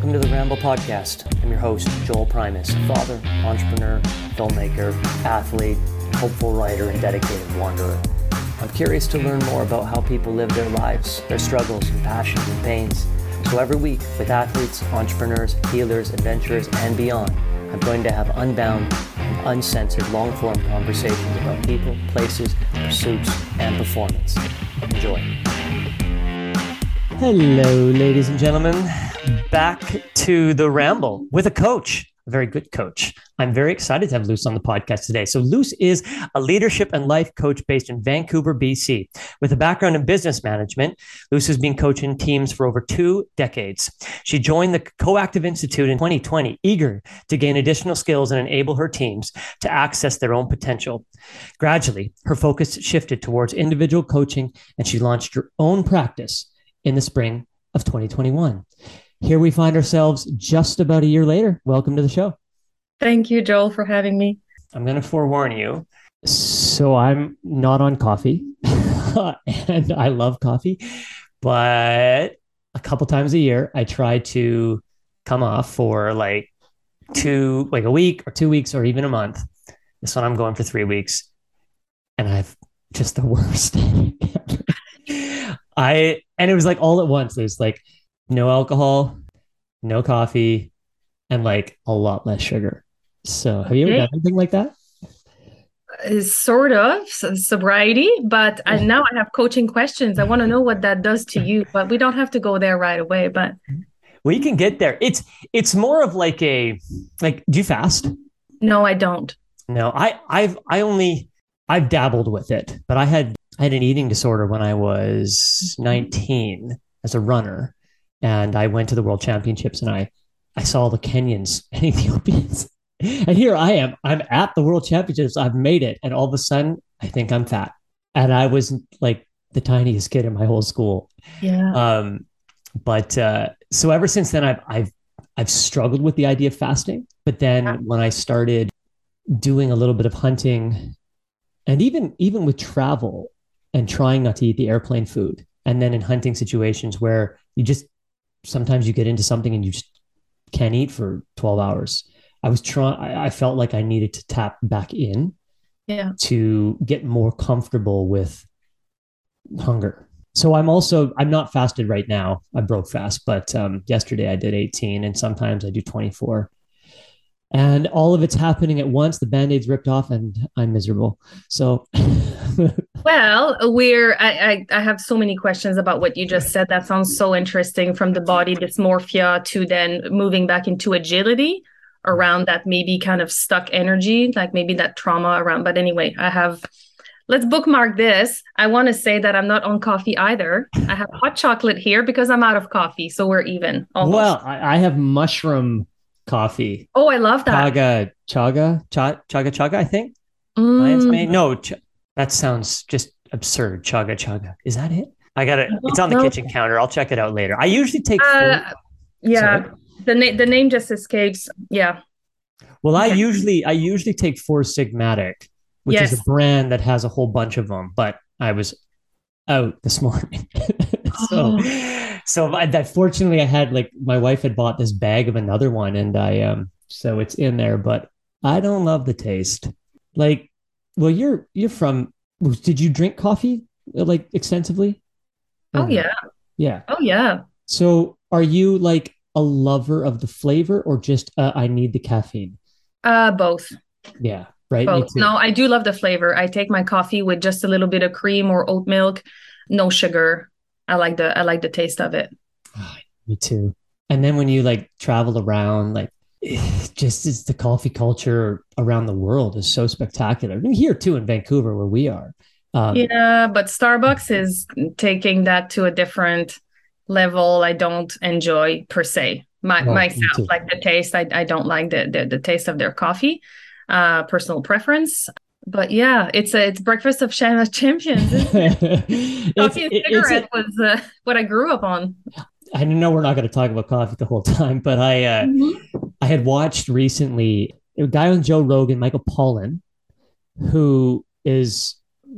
Welcome to the Ramble Podcast. I'm your host, Joel Primus, father, entrepreneur, filmmaker, athlete, hopeful writer, and dedicated wanderer. I'm curious to learn more about how people live their lives, their struggles and passions and pains. So every week, with athletes, entrepreneurs, healers, adventurers, and beyond, I'm going to have unbound and uncensored long form conversations about people, places, pursuits, and performance. Enjoy. Hello, ladies and gentlemen. Back to the ramble with a coach a very good coach. I'm very excited to have Luce on the podcast today. So, Luce is a leadership and life coach based in Vancouver, BC. With a background in business management, Luce has been coaching teams for over two decades. She joined the Coactive Institute in 2020, eager to gain additional skills and enable her teams to access their own potential. Gradually, her focus shifted towards individual coaching, and she launched her own practice in the spring of 2021 here we find ourselves just about a year later. Welcome to the show. Thank you, Joel, for having me. I'm going to forewarn you. So I'm not on coffee, and I love coffee, but a couple times a year I try to come off for like two, like a week or two weeks or even a month. This one I'm going for three weeks, and I've just the worst. I and it was like all at once. There's like no alcohol, no coffee, and like a lot less sugar. So, have you ever done anything like that? Uh, sort of sobriety, but I, now I have coaching questions. I want to know what that does to you, but we don't have to go there right away. But we can get there. It's it's more of like a like. Do you fast? No, I don't. No, I I've I only I've dabbled with it, but I had I had an eating disorder when I was 19 as a runner and I went to the World Championships and I I saw the Kenyans and Ethiopians. And here I am. I'm at the World Championships. I've made it, and all of a sudden, I think I'm fat, and I was like the tiniest kid in my whole school. Yeah. Um, but uh, so ever since then, I've I've I've struggled with the idea of fasting. But then yeah. when I started doing a little bit of hunting, and even even with travel and trying not to eat the airplane food, and then in hunting situations where you just sometimes you get into something and you just can't eat for 12 hours. I was trying, I felt like I needed to tap back in yeah. to get more comfortable with hunger. So I'm also, I'm not fasted right now. I broke fast, but um, yesterday I did 18 and sometimes I do 24 and all of it's happening at once. The band-aid's ripped off and I'm miserable. So well, we're I, I, I have so many questions about what you just said. That sounds so interesting from the body dysmorphia to then moving back into agility around that maybe kind of stuck energy, like maybe that trauma around. But anyway, I have let's bookmark this. I want to say that I'm not on coffee either. I have hot chocolate here because I'm out of coffee. So we're even. Almost. Well, I, I have mushroom coffee. Oh, I love that. Chaga, chaga, chaga, chaga, chaga. I think. Mm. No, ch- that sounds just absurd. Chaga, chaga. Is that it? I got it. It's on the kitchen counter. I'll check it out later. I usually take. Uh, yeah, Sorry. the name the name just escapes. Yeah. Well. I usually I usually take Four Sigmatic, which yes. is a brand that has a whole bunch of them. But I was out this morning, so oh. So I, that fortunately I had like my wife had bought this bag of another one, and I um so it's in there, but I don't love the taste. Like, well, you're you're from. Did you drink coffee like extensively? Oh yeah, yeah. Oh yeah. So, are you like a lover of the flavor, or just uh, I need the caffeine? Uh, both. Yeah. Right. Both. No, I do love the flavor. I take my coffee with just a little bit of cream or oat milk, no sugar. I like the I like the taste of it. Oh, me too. And then when you like travel around, like just as the coffee culture around the world is so spectacular. I mean, here too in Vancouver, where we are. Um, yeah, but Starbucks is taking that to a different level. I don't enjoy per se my, oh, myself, like the taste. I, I don't like the, the, the taste of their coffee. Uh, personal preference. But yeah, it's a it's breakfast of champions. coffee and cigarette a, was uh, what I grew up on. I know we're not going to talk about coffee the whole time, but I uh, mm-hmm. I had watched recently a guy on Joe Rogan, Michael Pollan, who is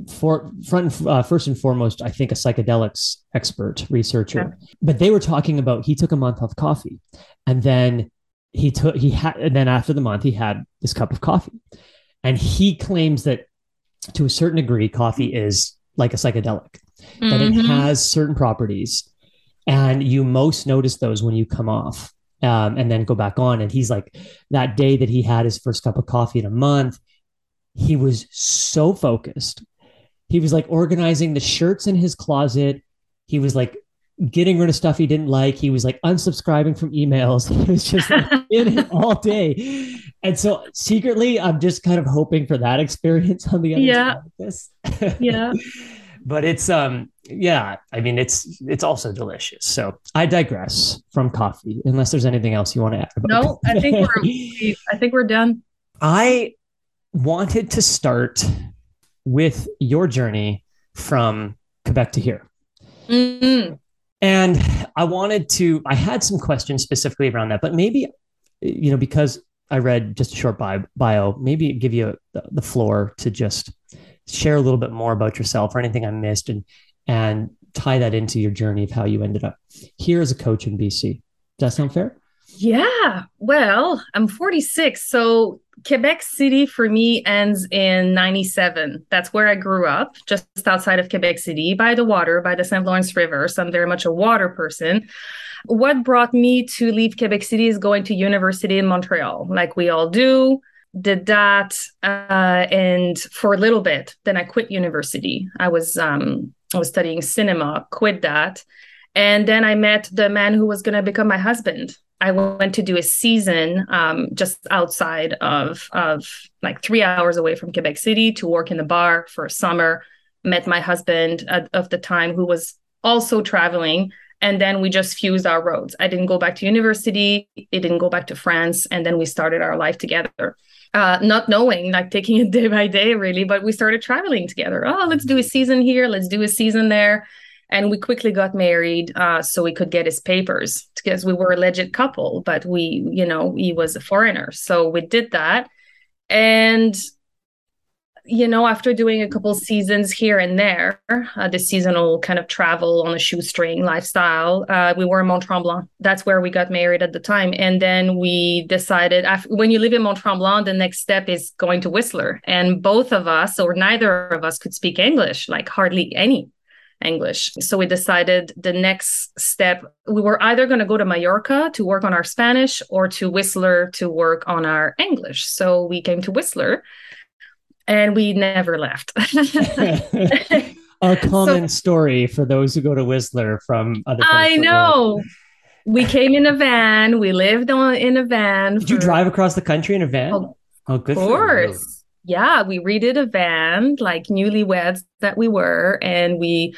for front uh, first and foremost, I think a psychedelics expert researcher. Yeah. But they were talking about he took a month off coffee, and then he took he had and then after the month he had this cup of coffee, and he claims that to a certain degree, coffee is like a psychedelic, mm-hmm. that it mm-hmm. has certain properties, and you most notice those when you come off. Um, and then go back on. And he's like, that day that he had his first cup of coffee in a month, he was so focused he was like organizing the shirts in his closet. He was like getting rid of stuff he didn't like. He was like unsubscribing from emails. He was just like in it all day. And so secretly, I'm just kind of hoping for that experience on the other yeah. side of this. yeah. But it's um yeah, I mean it's it's also delicious. So I digress from coffee, unless there's anything else you want to add about. No, I think we're I think we're done. I wanted to start with your journey from Quebec to here. Mm-hmm. And I wanted to, I had some questions specifically around that, but maybe, you know, because I read just a short bio, maybe give you the floor to just share a little bit more about yourself or anything I missed and, and tie that into your journey of how you ended up here as a coach in BC. Does that sound fair? Yeah. Well, I'm 46. So Quebec City for me ends in 97. That's where I grew up, just outside of Quebec City, by the water, by the St. Lawrence River. So I'm very much a water person. What brought me to leave Quebec City is going to university in Montreal, like we all do. Did that uh, and for a little bit, then I quit university. I was um, I was studying cinema, quit that, and then I met the man who was going to become my husband. I went to do a season um, just outside of of like three hours away from Quebec City to work in the bar for a summer. Met my husband at, of the time who was also traveling, and then we just fused our roads. I didn't go back to university. It didn't go back to France, and then we started our life together. Uh, not knowing, like taking it day by day, really, but we started traveling together. Oh, let's do a season here. Let's do a season there and we quickly got married uh, so we could get his papers because we were a legit couple but we you know he was a foreigner so we did that and you know after doing a couple seasons here and there uh, the seasonal kind of travel on a shoestring lifestyle uh, we were in mont tremblant that's where we got married at the time and then we decided after, when you live in mont tremblant the next step is going to whistler and both of us or neither of us could speak english like hardly any English. So we decided the next step, we were either going to go to Mallorca to work on our Spanish or to Whistler to work on our English. So we came to Whistler and we never left. a common so, story for those who go to Whistler from other I know. We came in a van. We lived on in a van. Did for, you drive across the country in a van? Oh, oh good. Of course yeah, we redid a van like newlyweds that we were, and we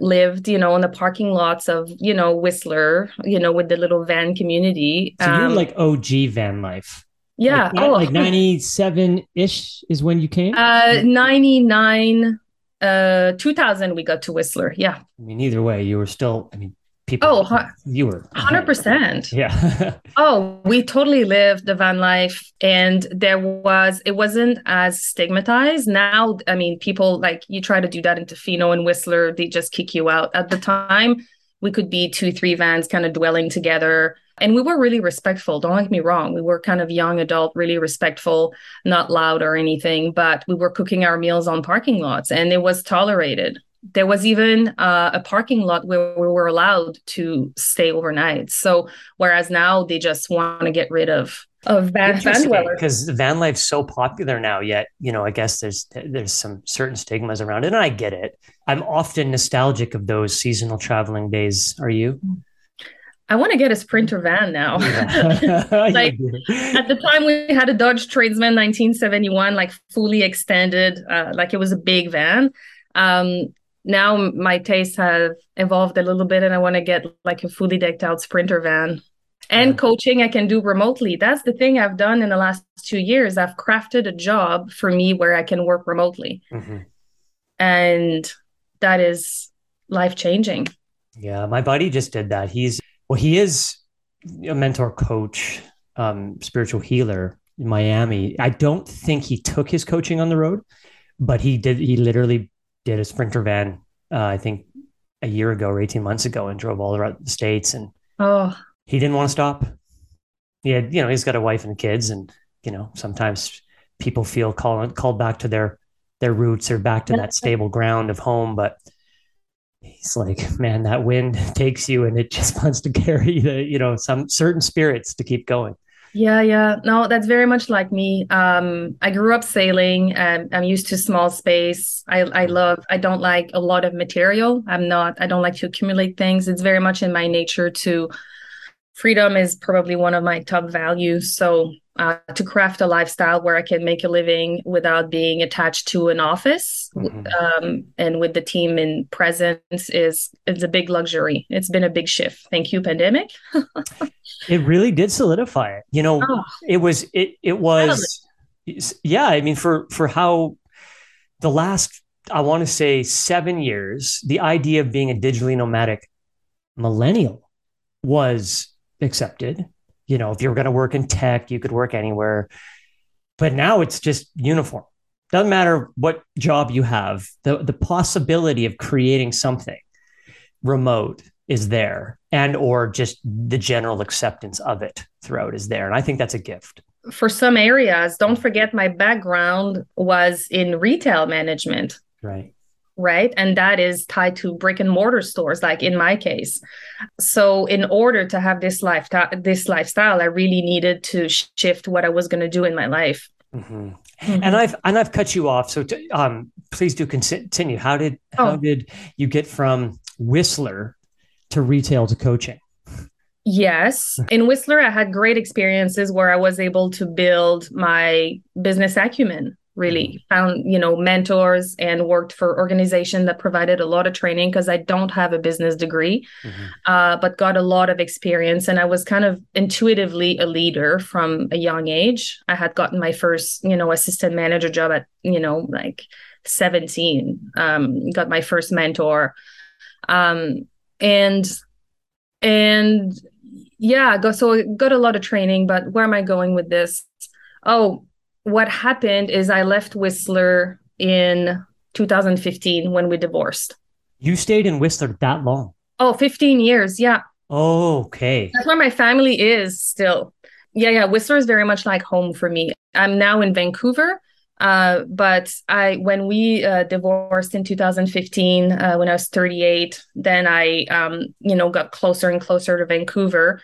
lived, you know, in the parking lots of, you know, Whistler, you know, with the little van community. So um, you're like OG van life. Yeah. Like, oh, like 97 ish is when you came? Uh, 99, uh, 2000, we got to Whistler. Yeah. I mean, either way, you were still, I mean, people oh you were 100% yeah oh we totally lived the van life and there was it wasn't as stigmatized now i mean people like you try to do that in Tofino and whistler they just kick you out at the time we could be two three vans kind of dwelling together. And we were really respectful don't get me wrong. We were kind of young adult really respectful not loud or anything but we were cooking our meals on parking lots and it was tolerated. There was even uh, a parking lot where we were allowed to stay overnight. So whereas now they just want to get rid of of van, van dwellers because van life's so popular now. Yet you know, I guess there's there's some certain stigmas around it, and I get it. I'm often nostalgic of those seasonal traveling days. Are you? I want to get a Sprinter van now. Yeah. like at the time we had a Dodge Tradesman 1971, like fully extended, uh, like it was a big van. Um, now my tastes have evolved a little bit and I want to get like a fully decked out sprinter van. And yeah. coaching I can do remotely. That's the thing I've done in the last two years. I've crafted a job for me where I can work remotely. Mm-hmm. And that is life changing. Yeah, my buddy just did that. He's well, he is a mentor coach, um, spiritual healer in Miami. I don't think he took his coaching on the road, but he did he literally did a sprinter van uh, i think a year ago or 18 months ago and drove all around the states and oh he didn't want to stop he had you know he's got a wife and kids and you know sometimes people feel called called back to their their roots or back to that stable ground of home but he's like man that wind takes you and it just wants to carry the you know some certain spirits to keep going yeah, yeah. No, that's very much like me. Um, I grew up sailing and I'm used to small space. I, I love, I don't like a lot of material. I'm not, I don't like to accumulate things. It's very much in my nature to, freedom is probably one of my top values. So uh, to craft a lifestyle where I can make a living without being attached to an office mm-hmm. um, and with the team in presence is it's a big luxury. It's been a big shift. Thank you, pandemic. it really did solidify it. You know, oh, it was it it was yeah. I mean, for for how the last I want to say seven years, the idea of being a digitally nomadic millennial was accepted. You know, if you're going to work in tech, you could work anywhere. But now it's just uniform. Doesn't matter what job you have, the, the possibility of creating something remote is there and or just the general acceptance of it throughout is there. And i think that's a gift. For some areas don't forget my background was in retail management. Right right and that is tied to brick and mortar stores like in my case so in order to have this lifestyle this lifestyle i really needed to shift what i was going to do in my life mm-hmm. Mm-hmm. and i've and i've cut you off so to, um, please do continue how did oh. how did you get from whistler to retail to coaching Yes. In Whistler, I had great experiences where I was able to build my business acumen really found you know mentors and worked for organization that provided a lot of training because i don't have a business degree mm-hmm. uh, but got a lot of experience. And i was kind of intuitively a leader from a young age. I had gotten my first you know assistant manager job at you know like 17 um, got my first mentor. Um, and and yeah got so got a lot of training but where am i going with this? Oh what happened is I left Whistler in 2015 when we divorced. You stayed in Whistler that long? Oh, 15 years. Yeah. Oh, okay. That's where my family is still. Yeah, yeah. Whistler is very much like home for me. I'm now in Vancouver. Uh, but I, when we uh, divorced in 2015, uh, when I was 38, then I, um, you know, got closer and closer to Vancouver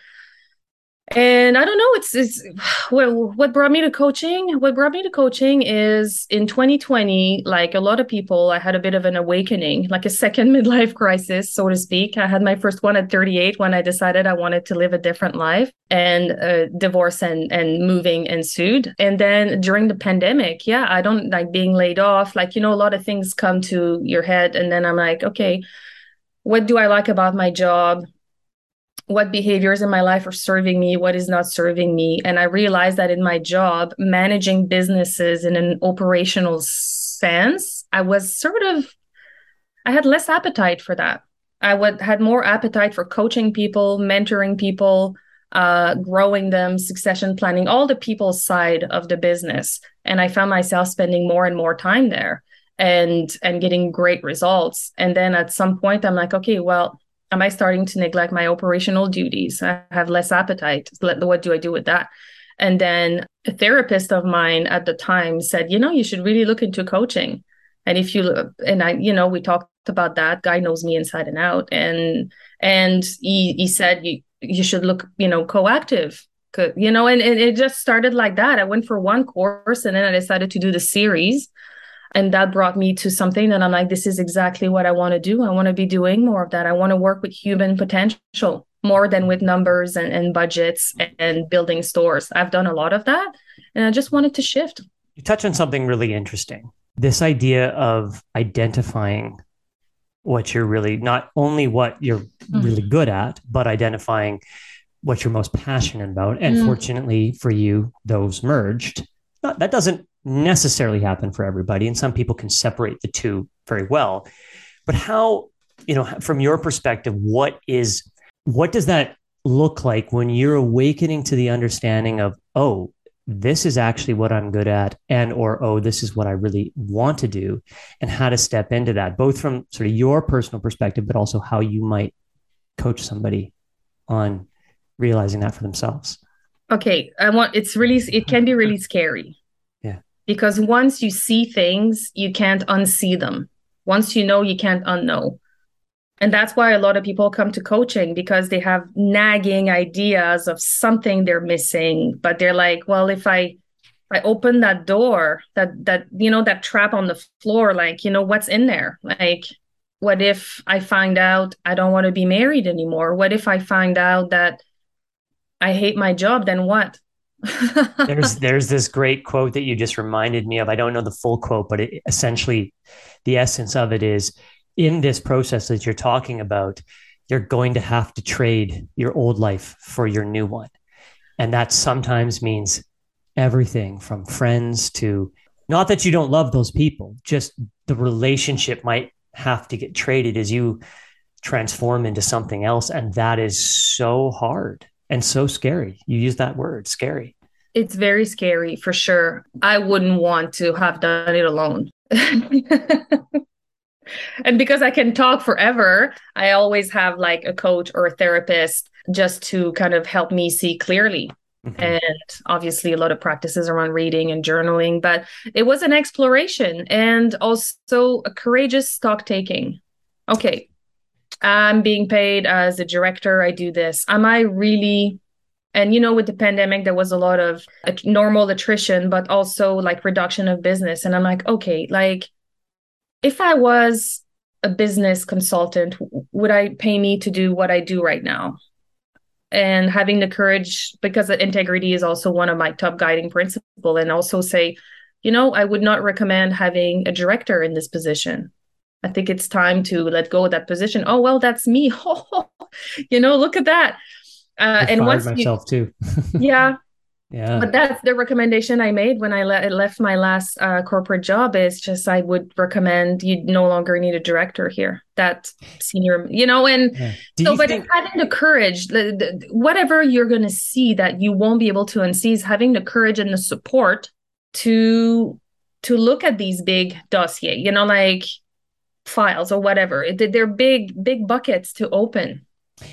and i don't know it's it's what, what brought me to coaching what brought me to coaching is in 2020 like a lot of people i had a bit of an awakening like a second midlife crisis so to speak. I had my first one at 38 when i decided i wanted to live a different life and uh, divorce and and moving ensued. And then during the pandemic yeah i don't like being laid off like you know a lot of things come to your head and then i'm like okay what do i like about my job what behaviors in my life are serving me, what is not serving me. And I realized that in my job, managing businesses in an operational sense, I was sort of, I had less appetite for that. I would had more appetite for coaching people, mentoring people, uh, growing them, succession planning, all the people side of the business. And I found myself spending more and more time there and and getting great results. And then at some point, I'm like, okay, well, am I starting to neglect my operational duties? I have less appetite. What do I do with that? And then a therapist of mine at the time said, you know, you should really look into coaching. And if you and I, you know, we talked about that. Guy knows me inside and out. And and he he said you you should look, you know, coactive. You know, and, and it just started like that. I went for one course and then I decided to do the series and that brought me to something that I'm like, this is exactly what I want to do. I want to be doing more of that. I want to work with human potential more than with numbers and, and budgets and, and building stores. I've done a lot of that and I just wanted to shift. You touch on something really interesting this idea of identifying what you're really not only what you're mm. really good at, but identifying what you're most passionate about. And mm. fortunately for you, those merged. Not, that doesn't necessarily happen for everybody and some people can separate the two very well but how you know from your perspective what is what does that look like when you're awakening to the understanding of oh this is actually what I'm good at, and or oh, this is what I really want to do, and how to step into that, both from sort of your personal perspective, but also how you might coach somebody on realizing that for themselves. Okay, I want it's really it can be really scary. Because once you see things, you can't unsee them. Once you know, you can't unknow. And that's why a lot of people come to coaching because they have nagging ideas of something they're missing, but they're like, well, if I I open that door, that that you know that trap on the floor, like, you know, what's in there? Like what if I find out I don't want to be married anymore? What if I find out that I hate my job? Then what? There's there's this great quote that you just reminded me of. I don't know the full quote, but it, essentially the essence of it is in this process that you're talking about, you're going to have to trade your old life for your new one. And that sometimes means everything from friends to not that you don't love those people, just the relationship might have to get traded as you transform into something else. And that is so hard and so scary. You use that word, scary. It's very scary for sure. I wouldn't want to have done it alone. and because I can talk forever, I always have like a coach or a therapist just to kind of help me see clearly. Mm-hmm. And obviously, a lot of practices around reading and journaling, but it was an exploration and also a courageous stock taking. Okay, I'm being paid as a director. I do this. Am I really and you know with the pandemic there was a lot of normal attrition but also like reduction of business and i'm like okay like if I was a business consultant, would I pay me to do what I do right now? And having the courage, because integrity is also one of my top guiding principle, and also say, you know, I would not recommend having a director in this position. I think it's time to let go of that position. Oh well, that's me. you know, look at that. Uh, and once myself you, too. yeah, yeah. But that's the recommendation I made when I le- left my last uh, corporate job is just I would recommend you no longer need a director here. That senior, you know, and yeah. so, but think- having the courage, the, the, whatever you're going to see that you won't be able to unsee is having the courage and the support to to look at these big dossier, you know, like files or whatever. They're big, big buckets to open.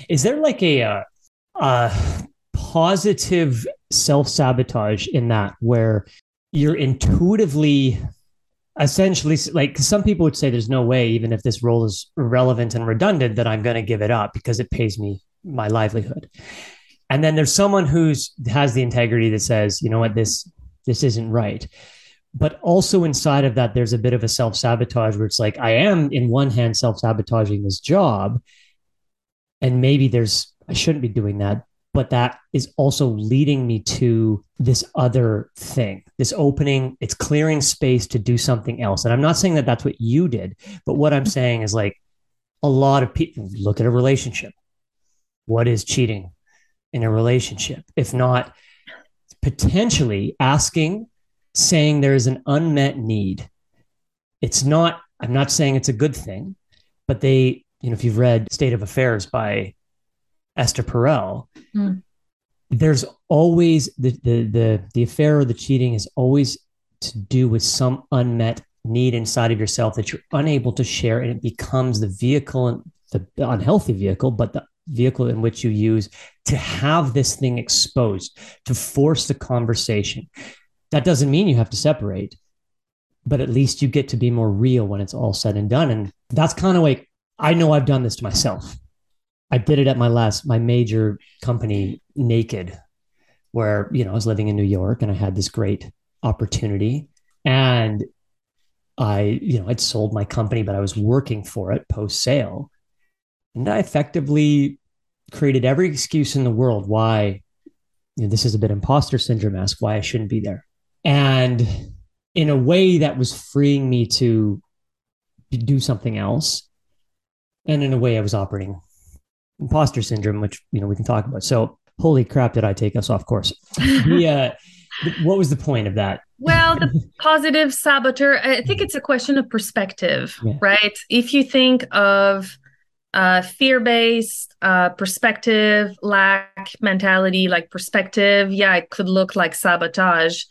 Is there like a, uh, uh positive self sabotage in that where you're intuitively essentially like some people would say there's no way even if this role is relevant and redundant that i'm going to give it up because it pays me my livelihood. And then there's someone who's has the integrity that says you know what? This this isn't right. But also inside of that there's a bit of a self-sabotage where it's like i am in one hand self-sabotaging this job and maybe there's i shouldn't be doing that but that is also leading me to this other thing this opening. It's clearing space to do something else. And i'm not saying that that's what you did but what i'm saying is like a lot of people look at a relationship. What is cheating in a relationship? If not potentially asking saying there is an unmet need. It's not i'm not saying it's a good thing but they you know if you've read state of affairs by Esther Perel, mm. there's always the, the the the affair or the cheating is always to do with some unmet need inside of yourself that you're unable to share, and it becomes the vehicle and the unhealthy vehicle, but the vehicle in which you use to have this thing exposed, to force the conversation. That doesn't mean you have to separate, but at least you get to be more real when it's all said and done. And that's kind of like I know I've done this to myself. I did it at my last my major company, Naked, where you know I was living in New York and I had this great opportunity, and I you know I'd sold my company, but I was working for it post sale, and I effectively created every excuse in the world why you know, this is a bit imposter syndrome ask why I shouldn't be there, and in a way that was freeing me to do something else, and in a way I was operating imposter syndrome, which you know we can talk about. So, holy crap, did I take us off course? Yeah. uh, what was the point of that? Well, the positive saboteur. I think it's a question of perspective, yeah. right? If you think of uh, fear based, uh, perspective, lack mentality, like perspective. Yeah, it could look like sabotage,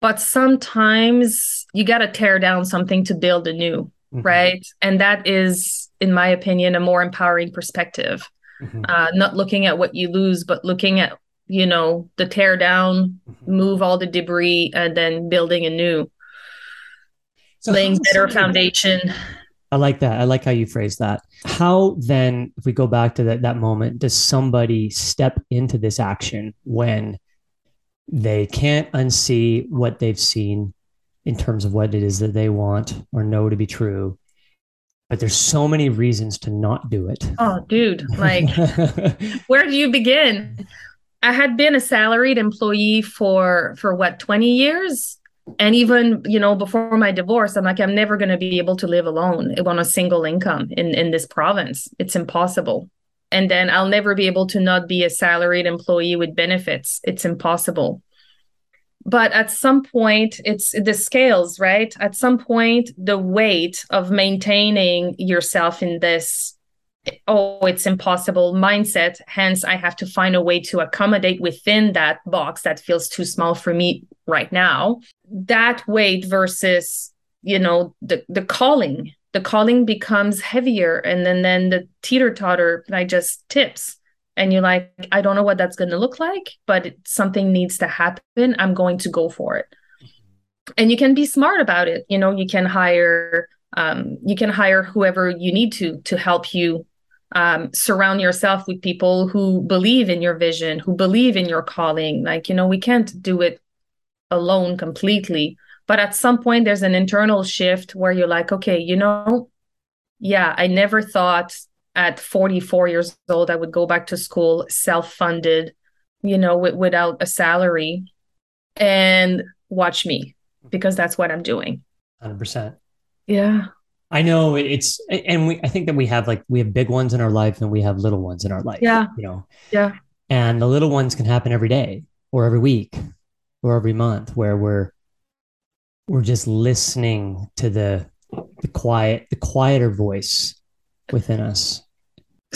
but sometimes you got to tear down something to build a new, mm-hmm. right? And that is, in my opinion, a more empowering perspective. Mm-hmm. Uh, not looking at what you lose, but looking at, you know, the tear down, mm-hmm. move all the debris, and then building a new, so laying better foundation. I like that. I like how you phrase that. How then, if we go back to that, that moment, does somebody step into this action when they can't unsee what they've seen in terms of what it is that they want or know to be true? But there's so many reasons to not do it. Oh, dude, like, where do you begin? I had been a salaried employee for for what 20 years? And even you know before my divorce i'm like i'm never going to be able to live alone on a single income in in this province. It's impossible. And then i'll never be able to not be a salaried employee with benefits. It's impossible but at some point it's the scales right? At some point the weight of maintaining yourself in this oh it's impossible mindset. Hence i have to find a way to accommodate within that box that feels too small for me right now. That weight versus you know the the calling. The calling becomes heavier and then then the teeter totter like just tips and you're like i don't know what that's going to look like but something needs to happen. I'm going to go for it. And you can be smart about it. You know you can hire um, you can hire whoever you need to to help you um, surround yourself with people who believe in your vision who believe in your calling. Like you know we can't do it alone completely but at some point there's an internal shift where you're like okay you know yeah i never thought at 44 years old i would go back to school self-funded you know w- without a salary and watch me because that's what i'm doing. 100% yeah. I know it's and we i think that we have like we have big ones in our life and we have little ones in our life yeah. you know? Yeah. And the little ones can happen every day or every week or every month where we're we're just listening to the the quiet the quieter voice within us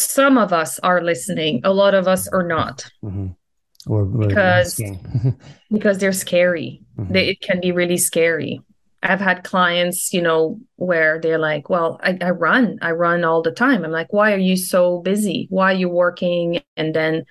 some of us are listening a lot of us are not. Mm-hmm. or, because because they're scary. Mm-hmm. they, it can be really scary. I've had clients you know where they're like well I, I run. I run all the time. I'm like why are you so busy? Why are you working and then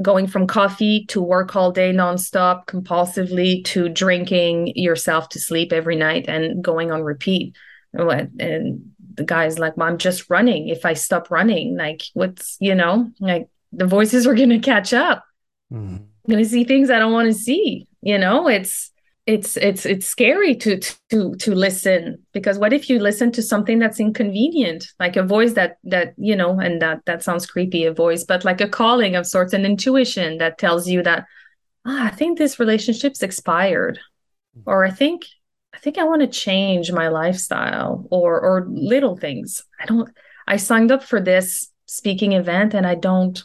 going from coffee to work all day nonstop compulsively to drinking yourself to sleep every night and going on repeat? And the guy's like well, i'm just running. If i stop running like what's you know like the voices are going to catch up. Mm. i'm going to see things i don't want to see you know? It's it's it's it's scary to to to listen because what if you listen to something that's inconvenient like a voice that that you know and that that sounds creepy a voice but like a calling of sorts an intuition that tells you that ah, i think this relationship's expired or i think think i want to change my lifestyle or or little things. I don't i signed up for this speaking event and i don't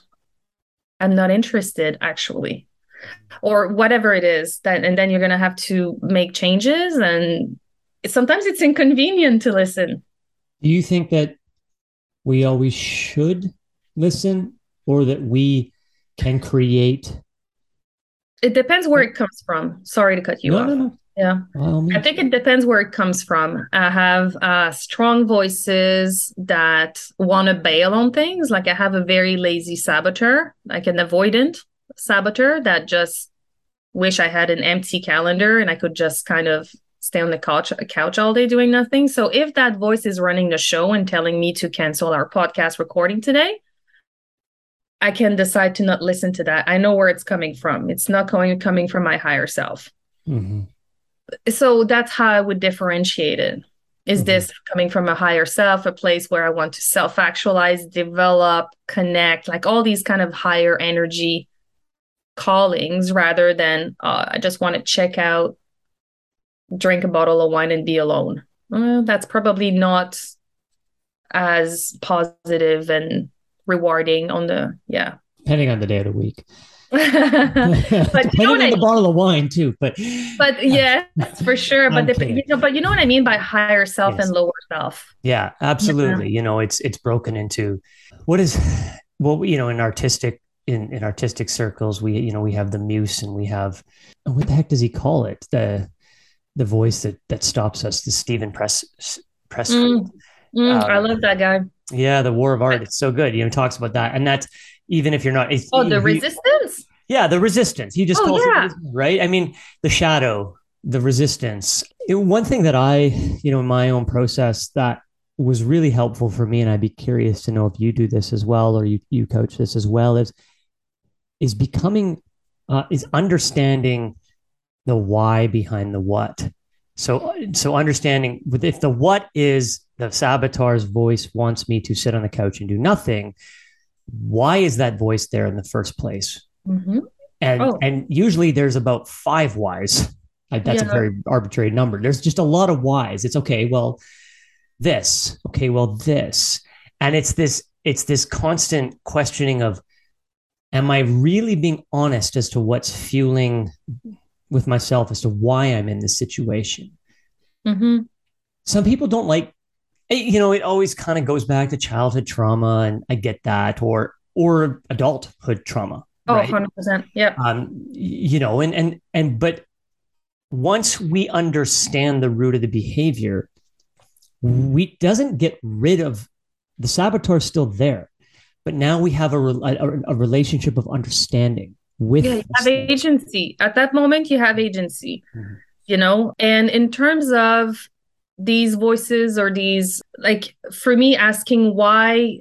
i'm not interested actually. Or whatever it is that and then you're going to have to make changes and sometimes it's inconvenient to listen. Do you think that we always should listen or that we can create? It depends where it comes from. Sorry to cut you no, off. no, no. Yeah i think it depends where it comes from i have uh, strong voices that want to bail on things like i have a very lazy saboteur like an avoidant saboteur that just wish I had an empty calendar and I could just kind of stay on the couch couch all day doing nothing. So if that voice is running the show and telling me to cancel our podcast recording today, I can decide to not listen to that. I know where it's coming from. It's not coming coming from my higher self. Mm-hmm. So that's how I would differentiate it. Is mm-hmm. this coming from a higher self, a place where I want to self actualize, develop, connect, like all these kind of higher energy callings rather than uh, I just want to check out, drink a bottle of wine and be alone. Well, that's probably not as positive and rewarding on the yeah depending on the day of the week but you know what I the bottle of wine too, but but yeah, that's for sure. but the, you know, but you know what I mean by higher self yes. and lower self. Yeah, absolutely. Yeah. You know, it's it's broken into what is well, you know, in artistic in in artistic circles, we you know we have the muse and we have what the heck does he call it the the voice that that stops us the Steven Press Press. Mm, mm, um, I love that guy. Yeah, the War of Art. It's so good. You know, talks about that, and that's even if you're not. Oh, the he, resistance. Yeah, the resistance. He just oh, calls yeah. it right. I mean, the shadow, the resistance. It, one thing that I, you know, in my own process that was really helpful for me, and I'd be curious to know if you do this as well, or you you coach this as well, is is becoming uh, is understanding the why behind the what. So so understanding if the what is the saboteur's voice wants me to sit on the couch and do nothing, why is that voice there in the first place? Mm-hmm. And oh. and usually there's about five whys. That's yeah. a very arbitrary number. There's just a lot of whys. It's okay. Well, this. Okay. Well, this. And it's this. It's this constant questioning of, am I really being honest as to what's fueling with myself as to why I'm in this situation? Mm-hmm. Some people don't like. Eh, you know, it always kind of goes back to childhood trauma, and I get that, or or adulthood trauma. Oh, right? 100%. Yeah. Um, you know, and, and, and, but once we understand the root of the behavior, we doesn't get rid of the saboteur is still there, but now we have a, a, a relationship of understanding with. Yeah, you have agency. At that moment, you have agency, mm-hmm. you know, and in terms of these voices or these, like for me, asking why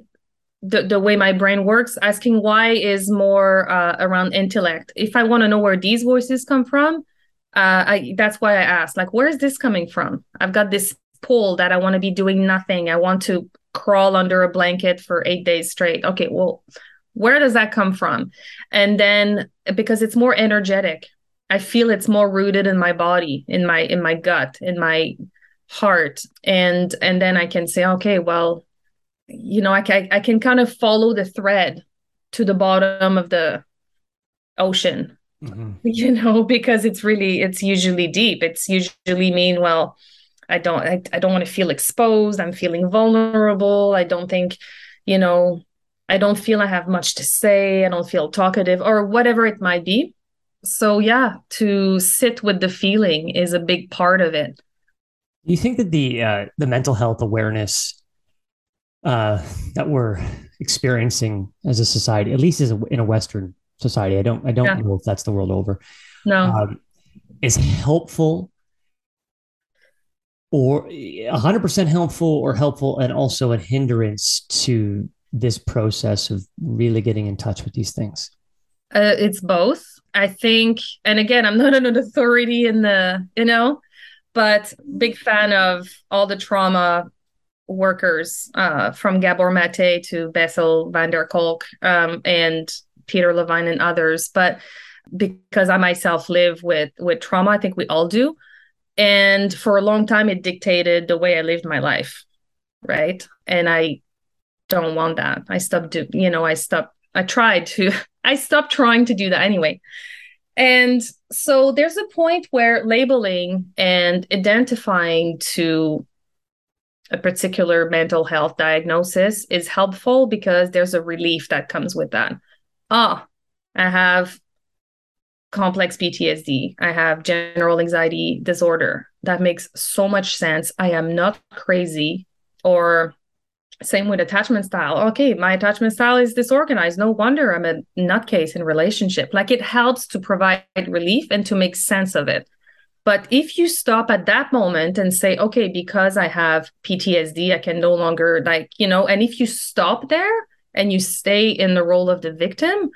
the, the way my brain works asking why is more uh, around intellect. If i want to know where these voices come from uh, I, that's why i ask like where is this coming from? I've got this pull that i want to be doing nothing. I want to crawl under a blanket for eight days straight. Okay well where does that come from? And then because it's more energetic i feel it's more rooted in my body in my in my gut in my heart. And and then i can say okay well you know, I can I can kind of follow the thread to the bottom of the ocean. Mm-hmm. You know, because it's really it's usually deep. It's usually mean, well, I don't I, I don't want to feel exposed. I'm feeling vulnerable. I don't think, you know, I don't feel I have much to say. I don't feel talkative or whatever it might be. So yeah, to sit with the feeling is a big part of it. You think that the uh, the mental health awareness uh, that we're experiencing as a society, at least as a, in a Western society. I don't I don't yeah. know if that's the world over. No, um, is helpful or 100% helpful or helpful and also a hindrance to this process of really getting in touch with these things uh, it's both i think and again i'm not an authority in the you know but big fan of all the trauma workers uh, from Gabor Mate to Bessel van der Kolk um, and Peter Levine and others. But because I myself live with with trauma, I think we all do. And for a long time, it dictated the way I lived my life, right? And I don't want that. I stopped do, you know, I stopped. I tried to. I stopped trying to do that anyway. And so there's a point where labeling and identifying to a particular mental health diagnosis is helpful because there's a relief that comes with that. Ah, oh, I have complex PTSD. I have general anxiety disorder. That makes so much sense. I am not crazy. Or same with attachment style. Okay, my attachment style is disorganized. No wonder I'm a nutcase in relationship. Like it helps to provide relief and to make sense of it. But if you stop at that moment and say, okay, because I have PTSD, I can no longer, like, you know, and if you stop there and you stay in the role of the victim,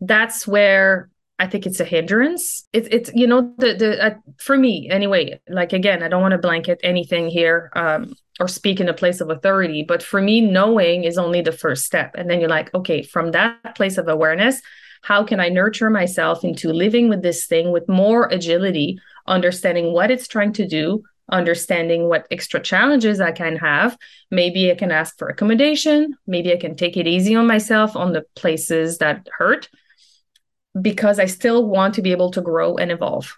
that's where I think it's a hindrance. It's it's you know the the uh, for me anyway. Like again, I don't want to blanket anything here um, or speak in a place of authority, but for me, knowing is only the first step. And then you're like, okay, from that place of awareness, how can I nurture myself into living with this thing with more agility, understanding what it's trying to do, understanding what extra challenges I can have. Maybe I can ask for accommodation. Maybe I can take it easy on myself on the places that hurt. because I still want to be able to grow and evolve.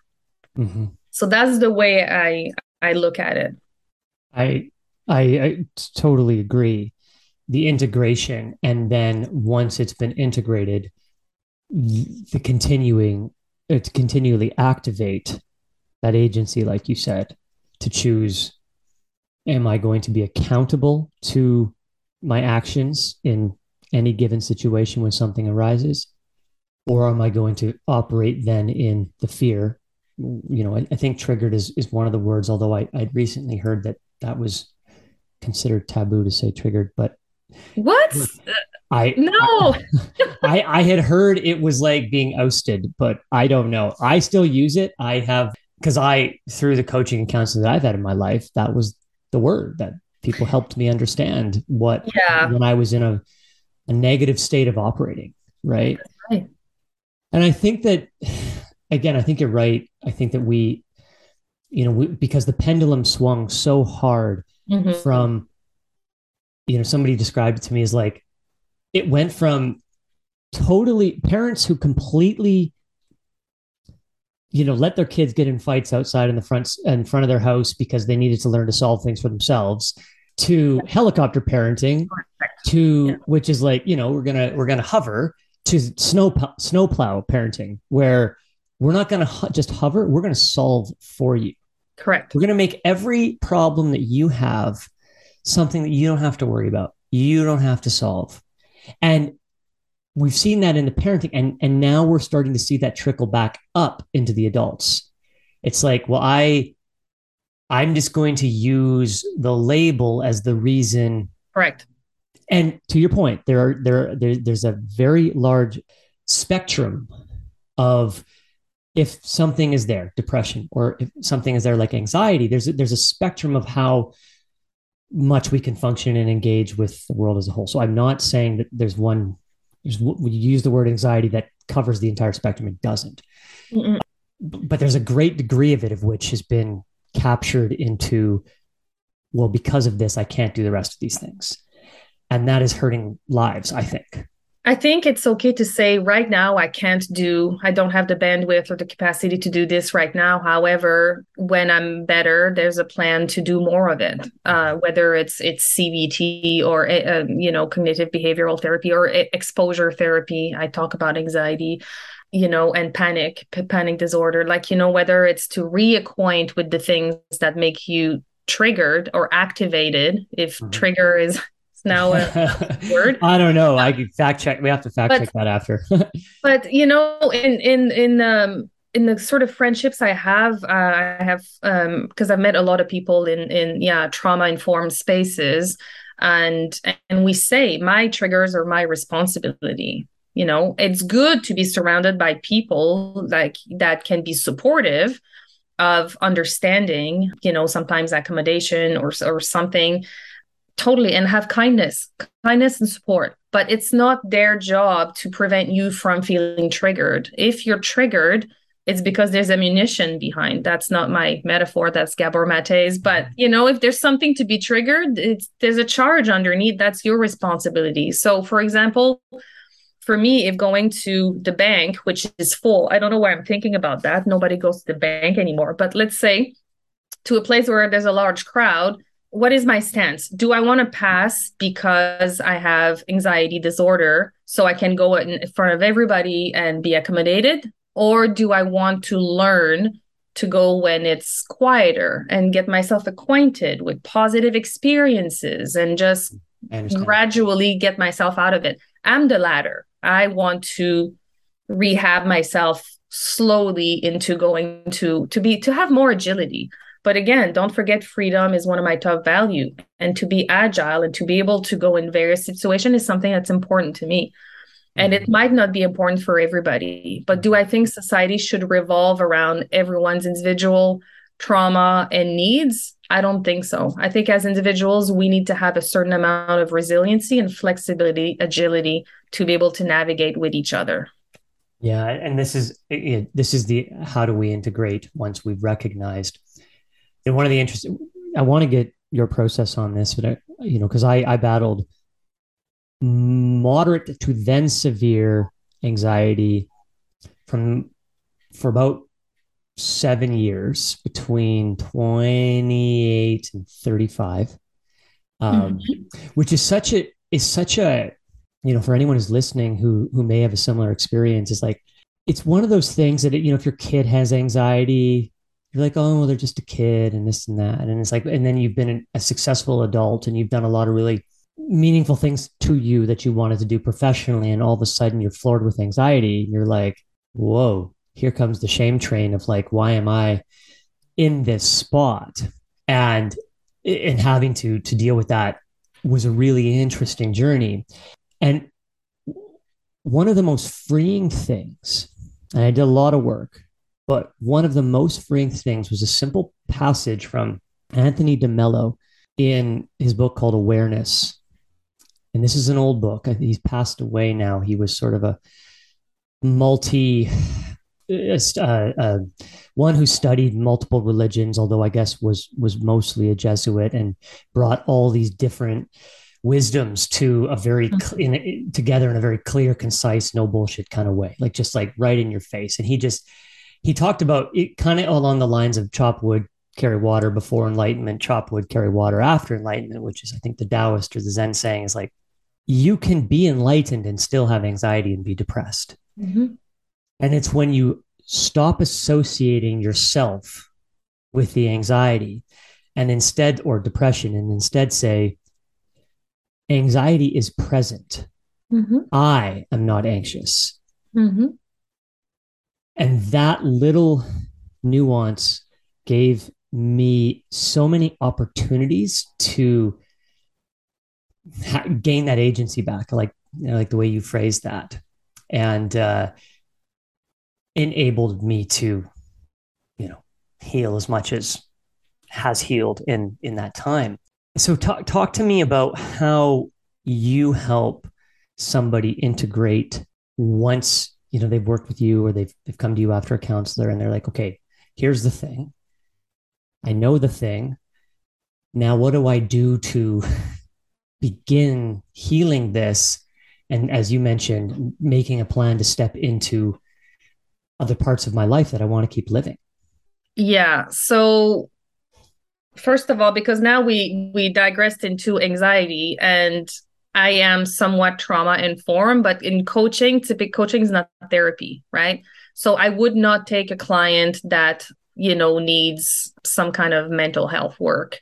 Mm-hmm. So that's the way I I look at it. I I, I totally agree. The integration, and then once it's been integrated, the continuing to continually activate that agency, like you said, to choose: Am I going to be accountable to my actions in any given situation when something arises? Or am I going to operate then in the fear? You know, I, I think triggered is, is one of the words, although I, I'd recently heard that that was considered taboo to say triggered, but what? I no. I, I had heard it was like being ousted, but I don't know. I still use it. I have because I through the coaching and counseling that I've had in my life, that was the word that people helped me understand what yeah. when I was in a, a negative state of operating, right? right? And I think that again, I think you're right. I think that we, you know, we, because the pendulum swung so hard mm-hmm. from, you know, somebody described it to me as like it went from totally parents who completely you know let their kids get in fights outside in the front in front of their house because they needed to learn to solve things for themselves to helicopter parenting to yeah. which is like you know we're gonna we're gonna hover to snow snowplow parenting where we're not gonna ho- just hover we're gonna solve for you. Correct. We're gonna make every problem that you have something that you don't have to worry about you don't have to solve. And we've seen that in the parenting and and now we're starting to see that trickle back up into the adults. It's like well i i'm just going to use the label as the reason. Correct. And to your point there are there, there there's a very large spectrum of if something is there depression or if something is there like anxiety there's a, there's a spectrum of how much we can function and engage with the world as a whole. So i'm not saying that there's one when you use the word anxiety that covers the entire spectrum. It doesn't. Mm-mm. but there's a great degree of it of which has been captured into well because of this i can't do the rest of these things. And that is hurting lives i think I think it's okay to say right now I can't do I don't have the bandwidth or the capacity to do this right now. However, when I'm better, there's a plan to do more of it. Uh, whether it's it's CBT or uh, you know cognitive behavioral therapy or exposure therapy. I talk about anxiety you know, and panic, panic disorder. Like, you know, whether it's to reacquaint with the things that make you triggered or activated, if mm-hmm. trigger is now a word. I don't know. I could fact check. We have to fact but, check that after. but you know, in in in um in the sort of friendships I have, uh, I have um because I've met a lot of people in in yeah trauma informed spaces, and and we say my triggers are my responsibility. You know, it's good to be surrounded by people like that can be supportive of understanding. You know, sometimes accommodation or or something totally and have kindness kindness and support but it's not their job to prevent you from feeling triggered. If you're triggered it's because there's ammunition behind. That's not my metaphor that's gabor mate's but you know if there's something to be triggered it's there's a charge underneath that's your responsibility. So for example for me if going to the bank which is full i don't know why i'm thinking about that nobody goes to the bank anymore but let's say to a place where there's a large crowd what is my stance? Do I want to pass because I have anxiety disorder so I can go in front of everybody and be accommodated? Or do I want to learn to go when it's quieter and get myself acquainted with positive experiences and just gradually get myself out of it? I'm the latter. I want to rehab myself slowly into going to to be to have more agility but again, don't forget freedom is one of my top value and to be agile and to be able to go in various situations is something that's important to me. And it mm-hmm. might not be important for everybody, but do I think society should revolve around everyone's individual trauma and needs? I don't think so. I think as individuals, we need to have a certain amount of resiliency and flexibility, agility to be able to navigate with each other. Yeah, and this is this is the how do we integrate once we've recognized and one of the interesting, I want to get your process on this, but I, you know, because I I battled moderate to then severe anxiety from for about seven years between 28 and 35 um, mm-hmm. which is such a is such a you know for anyone who's listening who who may have a similar experience is like it's one of those things that you know if your kid has anxiety you're like oh well they're just a kid and this and that. And it's like and then you've been a successful adult and you've done a lot of really meaningful things to you that you wanted to do professionally and all of a sudden you're floored with anxiety and you're like whoa here comes the shame train of like why am i in this spot? And and having to to deal with that was a really interesting journey. And one of the most freeing things and i did a lot of work but one of the most freeing things was a simple passage from anthony demello in his book called awareness and this is an old book. He's passed away now. He was sort of a multi, uh, uh, one who studied multiple religions, although I guess was was mostly a Jesuit and brought all these different wisdoms to a very mm-hmm. in, together in a very clear, concise, no bullshit kind of way, like just like right in your face. And he just he talked about it kind of along the lines of chop wood, carry water before enlightenment, chop wood, carry water after enlightenment, which is I think the Taoist or the Zen saying is like you can be enlightened and still have anxiety and be depressed. Mm-hmm. And it's when you stop associating yourself with the anxiety and instead, or depression, and instead say, anxiety is present. Mm-hmm. I am not anxious. Mm-hmm. And that little nuance gave me so many opportunities to ha- gain that agency back, like you know, like the way you phrased that, and uh, enabled me to, you know, heal as much as has healed in in that time. So talk talk to me about how you help somebody integrate once you know they've worked with you or they've they've come to you after a counselor and they're like, okay, here's the thing. I know the thing. Now what do I do to begin healing this and as you mentioned making a plan to step into other parts of my life that i want to keep living yeah so first of all because now we we digressed into anxiety and i am somewhat trauma informed but in coaching typical coaching is not therapy right? So i would not take a client that you know needs some kind of mental health work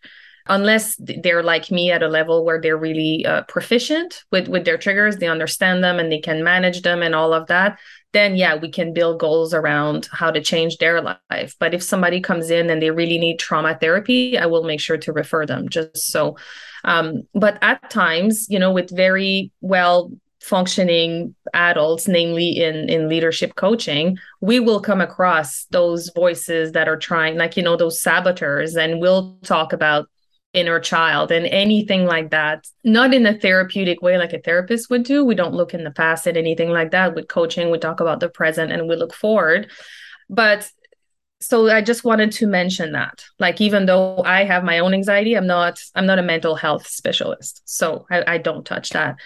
unless they're like me at a level where they're really uh, proficient with with their triggers they understand them and they can manage them and all of that then yeah we can build goals around how to change their life. But if somebody comes in and they really need trauma therapy i will make sure to refer them just so um, but at times you know with very well functioning adults namely in in leadership coaching we will come across those voices that are trying like you know those saboteurs and we'll talk about inner child and anything like that. Not in a therapeutic way like a therapist would do. We don't look in the past at anything like that. With coaching we talk about the present and we look forward. But so i just wanted to mention that. Like even though i have my own anxiety i'm not i'm not a mental health specialist. So i, I don't touch that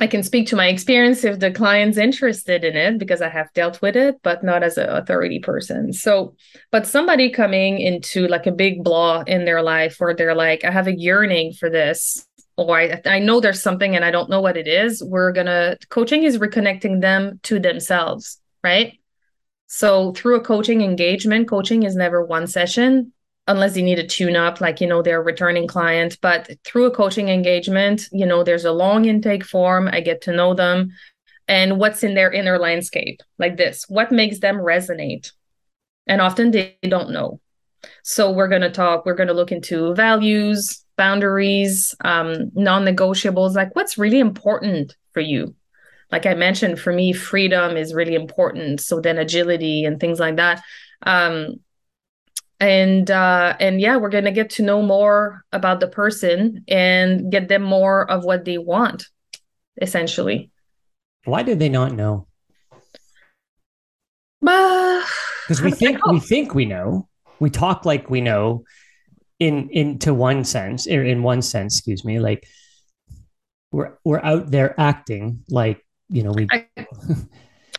I can speak to my experience if the client's interested in it because I have dealt with it, but not as an authority person. So, but somebody coming into like a big blah in their life where they're like, I have a yearning for this, or I, I know there's something and I don't know what it is. We're gonna, coaching is reconnecting them to themselves, right? So, through a coaching engagement, coaching is never one session unless you need a tune up, like, you know, they're returning client. But through a coaching engagement, you know, there's a long intake form. I get to know them and what's in their inner landscape, like this. What makes them resonate? And often they don't know. So we're going to talk, we're going to look into values, boundaries, um, non negotiables, like what's really important for you. Like I mentioned, for me, freedom is really important. So then agility and things like that. Um, and uh, and yeah we're going to get to know more about the person and get them more of what they want essentially. Why do they not know? Because uh, we think we think we know. We talk like we know in into one sense or in one sense excuse me like we're we're out there acting like you know we I,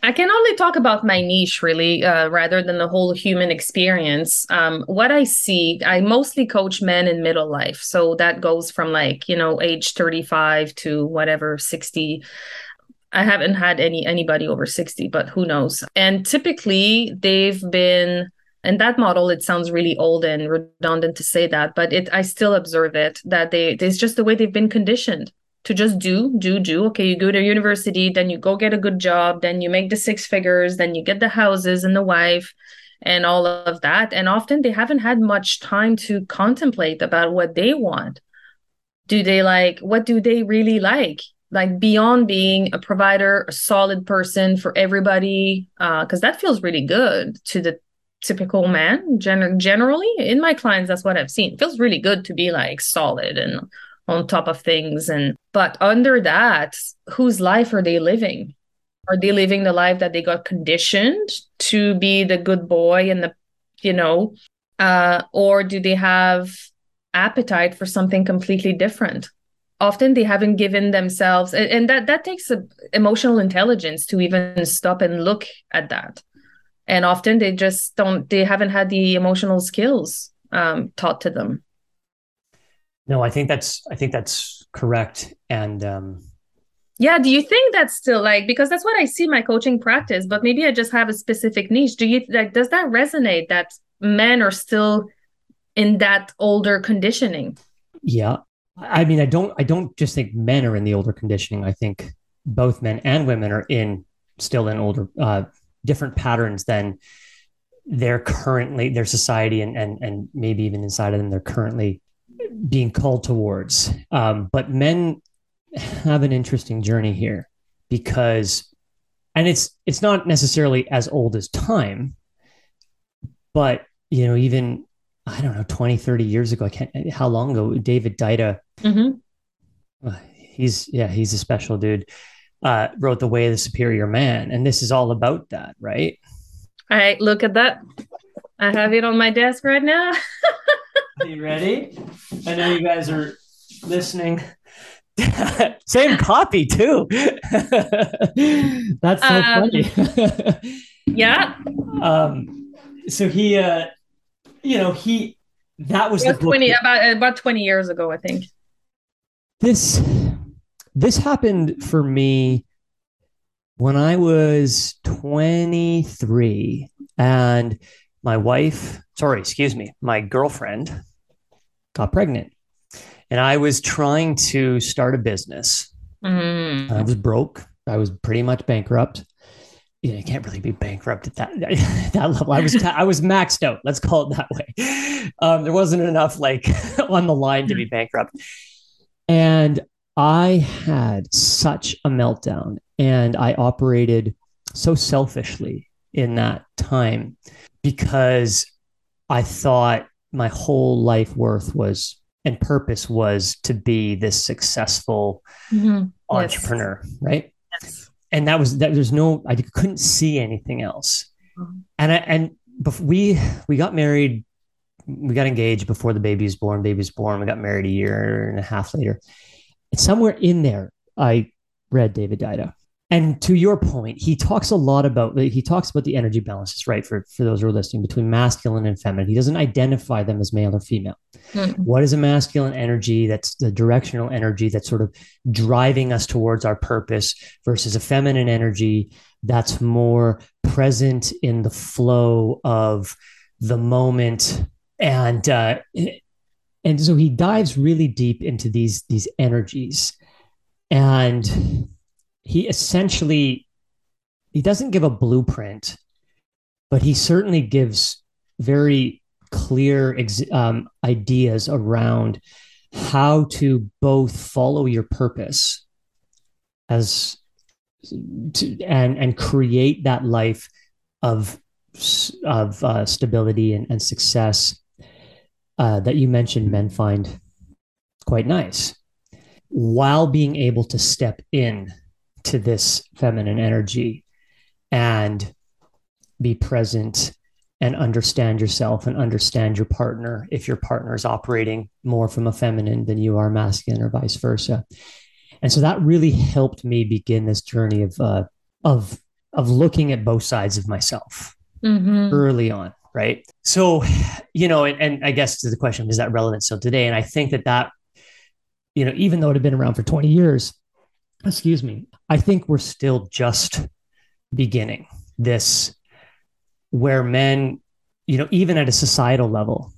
I can only talk about my niche really, uh, rather than the whole human experience. Um, what I see, I mostly coach men in middle life. So that goes from like, you know, age 35 to whatever, 60. I haven't had any anybody over 60, but who knows? And typically they've been and that model it sounds really old and redundant to say that but it i still observe it that they it's just the way they've been conditioned to just do, do, do. Okay, you go to university, then you go get a good job, then you make the six figures, then you get the houses and the wife and all of that. And often they haven't had much time to contemplate about what they want. Do they like, what do they really like? Like beyond being a provider, a solid person for everybody, because uh, that feels really good to the typical man. Gen- generally, in my clients, that's what I've seen. It feels really good to be like solid and on top of things. And but under that whose life are they living? Are they living the life that they got conditioned to be the good boy and the you know uh or do they have appetite for something completely different? Often they haven't given themselves and that that takes a, emotional intelligence to even stop and look at that. And often they just don't they haven't had the emotional skills um, taught to them no, I think that's I think that's correct. And um, yeah, do you think that's still like because that's what I see my coaching practice, but maybe I just have a specific niche. Do you like does that resonate that men are still in that older conditioning? Yeah. I mean, I don't I don't just think men are in the older conditioning. I think both men and women are in still in older uh, different patterns than they're currently their society and and and maybe even inside of them they're currently being called towards. Um, but men have an interesting journey here because, and it's it's not necessarily as old as time, but you know, even I don't know, 20, 30 years ago, I can't, how long ago, David Deida, mm-hmm. uh, he's, yeah, he's a special dude, uh, wrote The Way of the Superior Man. And this is all about that, right? All right, look at that. I have it on my desk right now. Are you ready? I know you guys are listening. Same copy too. That's so um, funny. yeah. Um. So he, uh, you know, he that was, was the twenty that, about about twenty years ago, I think. This this happened for me when I was twenty three, and my wife, sorry, excuse me, my girlfriend got pregnant. And I was trying to start a business. Mm. I was broke. I was pretty much bankrupt. You, know, you can't really be bankrupt at that that level. I was I was maxed out. Let's call it that way. Um, there wasn't enough like on the line to be bankrupt, and I had such a meltdown, and I operated so selfishly in that time because I thought my whole life worth was and purpose was to be this successful mm-hmm. entrepreneur, yes. right? Yes. And that was that. There's no, I couldn't see anything else. Mm-hmm. And I, and before we we got married, we got engaged before the baby was born. Baby was born. We got married a year and a half later. And somewhere in there, I read David Deida, and to your point, he talks a lot about he talks about the energy balances, right? For for those who are listening, between masculine and feminine. He doesn't identify them as male or female. Mm. What is a masculine energy? That's the directional energy that's sort of driving us towards our purpose, versus a feminine energy that's more present in the flow of the moment. And uh, and so he dives really deep into these these energies, and he essentially he doesn't give a blueprint, but he certainly gives very clear um, ideas around how to both follow your purpose as to, and and create that life of of uh, stability and, and success uh, that you mentioned men find quite nice while being able to step in to this feminine energy and be present and understand yourself and understand your partner if your partner is operating more from a feminine than you are masculine or vice versa. And so that really helped me begin this journey of uh, of of looking at both sides of myself mm-hmm. early on right? So you know and, and i guess to the question is that relevant still today? And i think that that you know even though it had been around for 20 years excuse me i think we're still just beginning this where men you know even at a societal level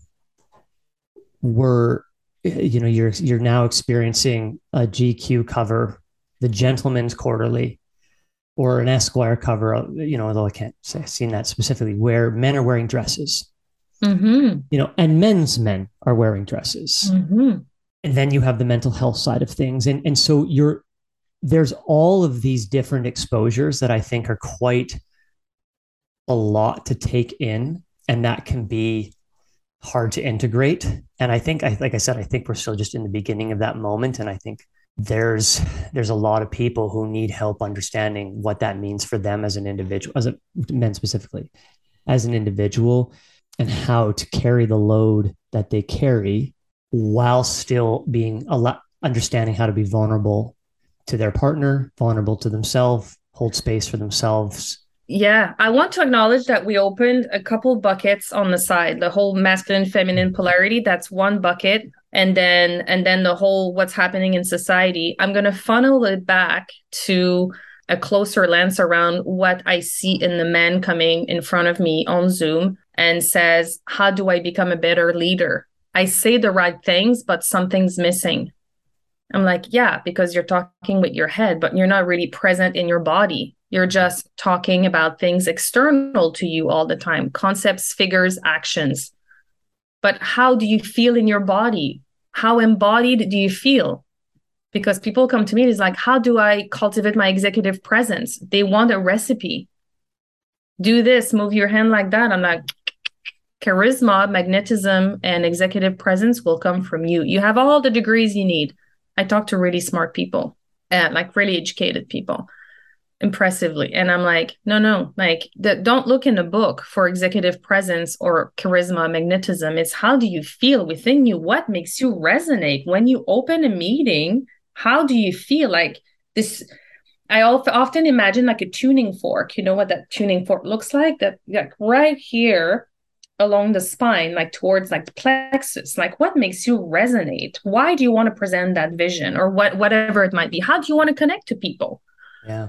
we're you know you're you're now experiencing a gq cover the gentleman's quarterly or an Esquire cover, you know, although I can't say I've seen that specifically, where men are wearing dresses, mm-hmm. you know, and men's men are wearing dresses. Mm-hmm. And then you have the mental health side of things. And, and so you're, there's all of these different exposures that I think are quite a lot to take in. And that can be hard to integrate. And I think, I, like I said, I think we're still just in the beginning of that moment. And I think there's there's a lot of people who need help understanding what that means for them as an individual as a men specifically as an individual and how to carry the load that they carry while still being a lot understanding how to be vulnerable to their partner vulnerable to themselves hold space for themselves yeah, I want to acknowledge that we opened a couple buckets on the side. The whole masculine feminine polarity, that's one bucket. And then and then the whole what's happening in society. I'm going to funnel it back to a closer lens around what I see in the man coming in front of me on Zoom and says, "How do I become a better leader?" I say the right things, but something's missing. I'm like, "Yeah, because you're talking with your head, but you're not really present in your body." You're mm-hmm. just talking about things external to you all the time concepts, figures, actions. But how do you feel in your body? How embodied do you feel? Because people come to me, and it's like, how do I cultivate my executive presence? They want a recipe. Do this, move your hand like that. I'm like, charisma, magnetism, and executive presence will come from you. You have all the degrees you need. I talk to really smart people and like really educated people impressively. And i'm like no no like the, don't look in a book for executive presence or charisma magnetism. It's how do you feel within you? What makes you resonate? When you open a meeting how do you feel? Like this i often imagine like a tuning fork. You know what that tuning fork looks like? That like right here along the spine like towards like the plexus. Like what makes you resonate? Why do you want to present that vision? Or what whatever it might be. How do you want to connect to people? Yeah.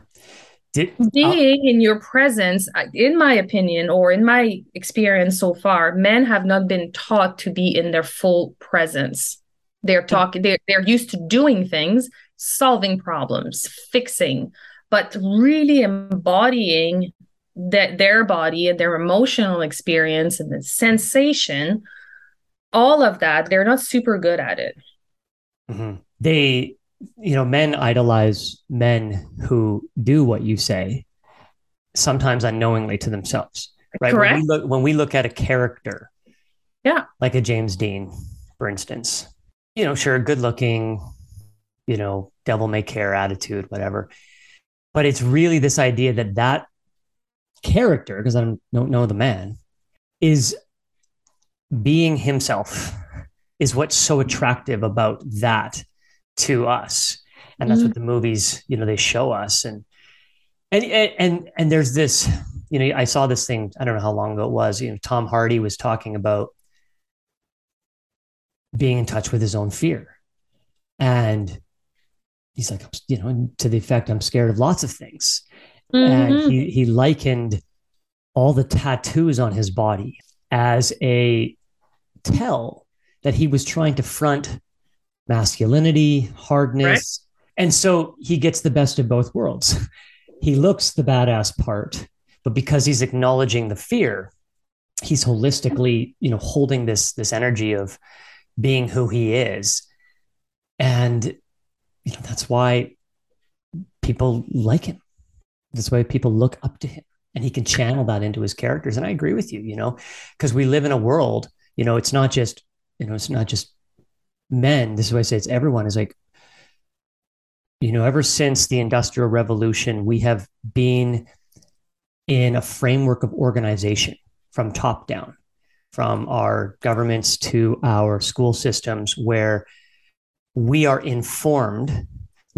Did, uh being in your presence uh, in my opinion or in my experience so far men have not been taught to be in their full presence. They're talking they're, they're used to doing things solving problems fixing but really embodying that their body and their emotional experience and the sensation all of that they're not super good at it mm-hmm. they you know, men idolize men who do what you say, sometimes unknowingly to themselves. Right. Correct. When we look when we look at a character, yeah, like a James Dean, for instance, you know, sure, good looking, you know, devil may care attitude, whatever. But it's really this idea that that character, because I don't, don't know the man, is being himself is what's so attractive about that to us. And that's mm-hmm. what the movies you know they show us. And and and and there's this you know i saw this thing i don't know how long ago it was you know tom hardy was talking about being in touch with his own fear. And he's like you know to the effect i'm scared of lots of things mm-hmm. and he he likened all the tattoos on his body as a tell that he was trying to front masculinity, hardness. Right. And so he gets the best of both worlds. he looks the badass part, but because he's acknowledging the fear, he's holistically, you know, holding this this energy of being who he is. And you know, that's why people like him. That's why people look up to him and he can channel that into his characters. And I agree with you, you know, because we live in a world, you know, it's not just, you know, it's not just men, this is why I say it's everyone, is like, you know, ever since the Industrial Revolution, we have been in a framework of organization from top down, from our governments to our school systems, where we are informed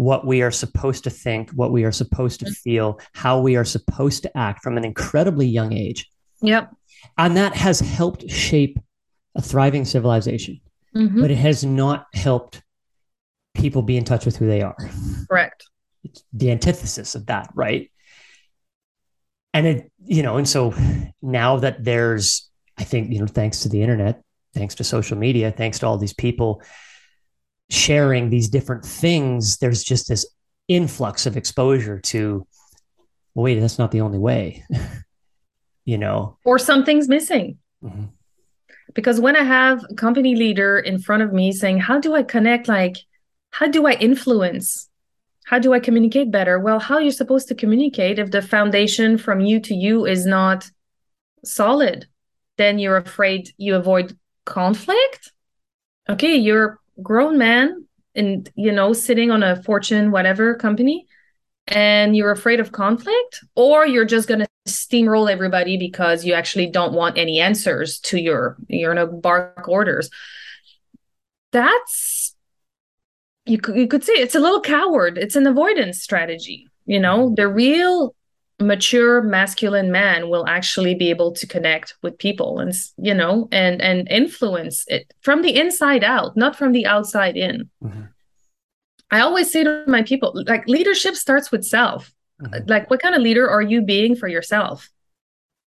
what we are supposed to think, what we are supposed to feel, how we are supposed to act from an incredibly young age. Yep. And that has helped shape a thriving civilization, mm-hmm. but it has not helped people be in touch with who they are. Correct. It's the antithesis of that, right? And it, you know, and so now that there's, I think, you know, thanks to the internet, thanks to social media, thanks to all these people sharing these different things, there's just this influx of exposure to, well, wait, that's not the only way, you know? Or something's missing. Mm-hmm. Because when I have a company leader in front of me saying, how do I connect? Like, how do I influence? How do I communicate better? Well, how you're you supposed to communicate if the foundation from you to you is not solid? Then you're afraid you avoid conflict. Okay, you're grown man and you know sitting on a fortune whatever company and you're afraid of conflict or you're just going to steamroll everybody because you actually don't want any answers to your you're going to bark orders. That's you could, you could say it's a little coward. It's an avoidance strategy you know? Mm-hmm. The real mature masculine man will actually be able to connect with people and you know and and influence it from the inside out not from the outside in mm-hmm. i always say to my people like leadership starts with self mm-hmm. like what kind of leader are you being for yourself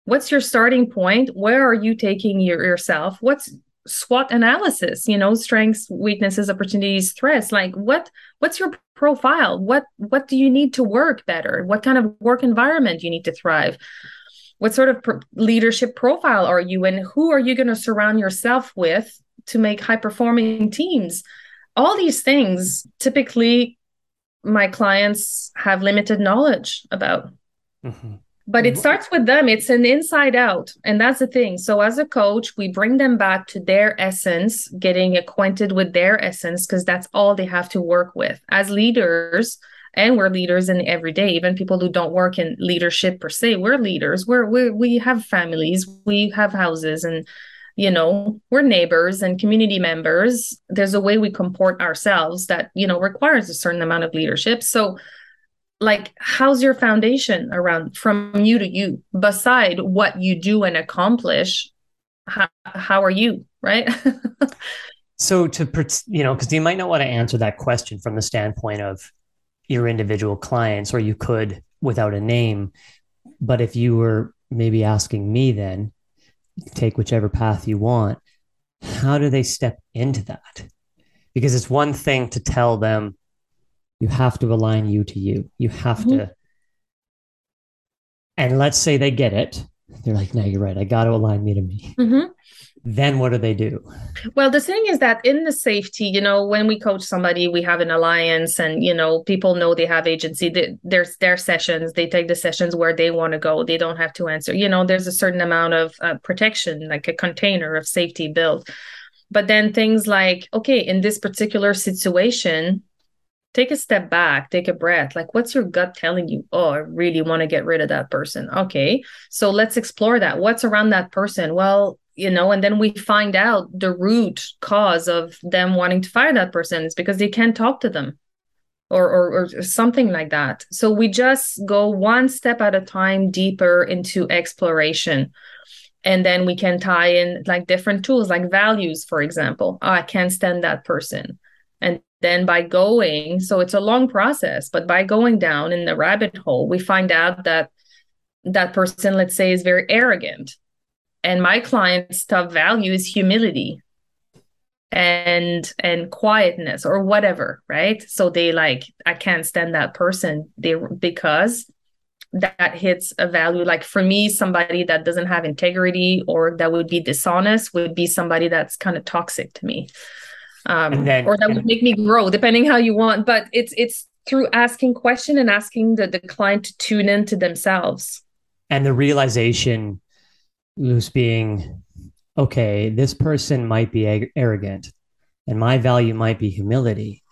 what's your starting point where are you taking your, yourself what's SWOT analysis, you know, strengths, weaknesses, opportunities, threats. Like what what's your profile? What what do you need to work better? What kind of work environment you need to thrive? What sort of leadership profile are you and who are you going to surround yourself with to make high performing teams? All these things typically my clients have limited knowledge about. Mm-hmm but it mm-hmm. starts with them. It's an inside out. And that's the thing. So as a coach we bring them back to their essence getting acquainted with their essence because that's all they have to work with. As leaders and we're leaders in every day even people who don't work in leadership per se we're leaders. We're, we we have families. We have houses and you know we're neighbors and community members. There's a way we comport ourselves that you know requires a certain amount of leadership. So like how's your foundation around from you to you? Beside what you do and accomplish how, how are you right? So to you know because you might not want to answer that question from the standpoint of your individual clients or you could without a name but if you were maybe asking me then take whichever path you want how do they step into that? Because it's one thing to tell them you have to align you to you. You have mm-hmm. to. And let's say they get it. They're like, no, you're right. I got to align me to me. Mm-hmm. Then what do they do? Well, the thing is that in the safety, you know, when we coach somebody, we have an alliance and, you know, people know they have agency. There's their sessions. They take the sessions where they want to go. They don't have to answer. You know, there's a certain amount of uh, protection, like a container of safety built. But then things like, okay, in this particular situation, take a step back, take a breath. Like, what's your gut telling you? Oh, I really want to get rid of that person. Okay. So let's explore that. What's around that person? Well, you know, and then we find out the root cause of them wanting to fire that person is because they can't talk to them. Or, or, or something like that. So we just go one step at a time deeper into exploration and then we can tie in like different tools like values for example oh, i can't stand that person and then by going so it's a long process but by going down in the rabbit hole we find out that that person let's say is very arrogant. And my client's top value is humility and and quietness or whatever right? So they like i can't stand that person. They because that hits a value. Like for me somebody that doesn't have integrity or that would be dishonest would be somebody that's kind of toxic to me um, then, or that would make me grow depending how you want but it's it's through asking question and asking the, the client to tune into themselves and the realization loose being okay this person might be ag- arrogant and my value might be humility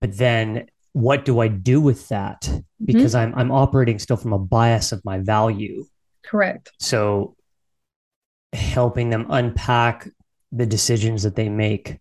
but then what do i do with that mm-hmm. because mm-hmm. i'm i'm operating still from a bias of my value correct so helping them unpack the decisions that they make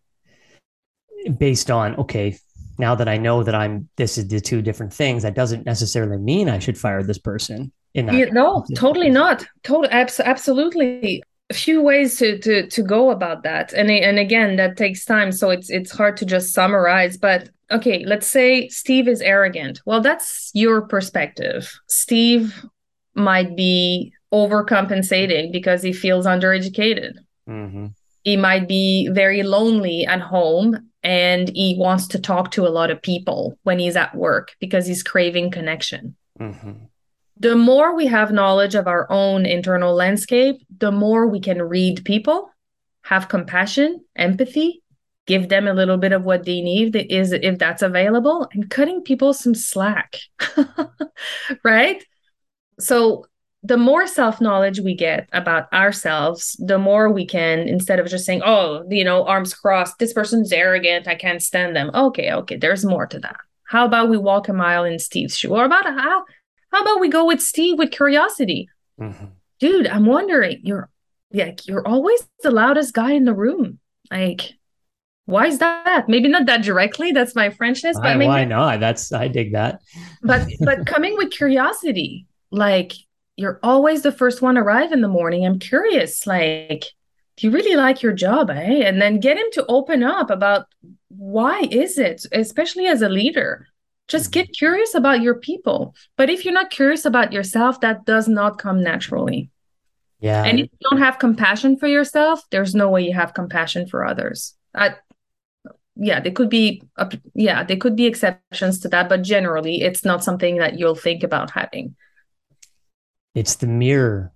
based on okay now that I know that I'm this is the two different things, that doesn't necessarily mean I should fire this person. In that yeah, no, totally not. Totally, abs- absolutely. A few ways to to to go about that, and and again, that takes time, so it's it's hard to just summarize. But okay, let's say Steve is arrogant. Well, that's your perspective. Steve might be overcompensating because he feels undereducated. Mm-hmm. He might be very lonely at home and he wants to talk to a lot of people when he's at work because he's craving connection. Mm-hmm. The more we have knowledge of our own internal landscape, the more we can read people, have compassion, empathy, give them a little bit of what they need is if that's available and cutting people some slack. right? So the more self knowledge we get about ourselves, the more we can, instead of just saying, oh, you know, arms crossed, this person's arrogant, I can't stand them. Okay, okay, there's more to that. How about we walk a mile in Steve's shoe? Or about how, how about we go with Steve with curiosity? Mm-hmm. Dude, I'm wondering, you're like, you're always the loudest guy in the room. Like, why is that? Maybe not that directly. That's my Frenchness, but maybe, why not? That's I dig that. but but coming with curiosity, like you're always the first one arrive in the morning. I'm curious, like, do you really like your job, eh? And then get him to open up about why is it, especially as a leader. Just get mm-hmm. curious about your people. But if you're not curious about yourself, that does not come naturally. Yeah. And if you don't have compassion for yourself, there's no way you have compassion for others. I, yeah, there could be, yeah, there could be exceptions to that, but generally, it's not something that you'll think about having it's the mirror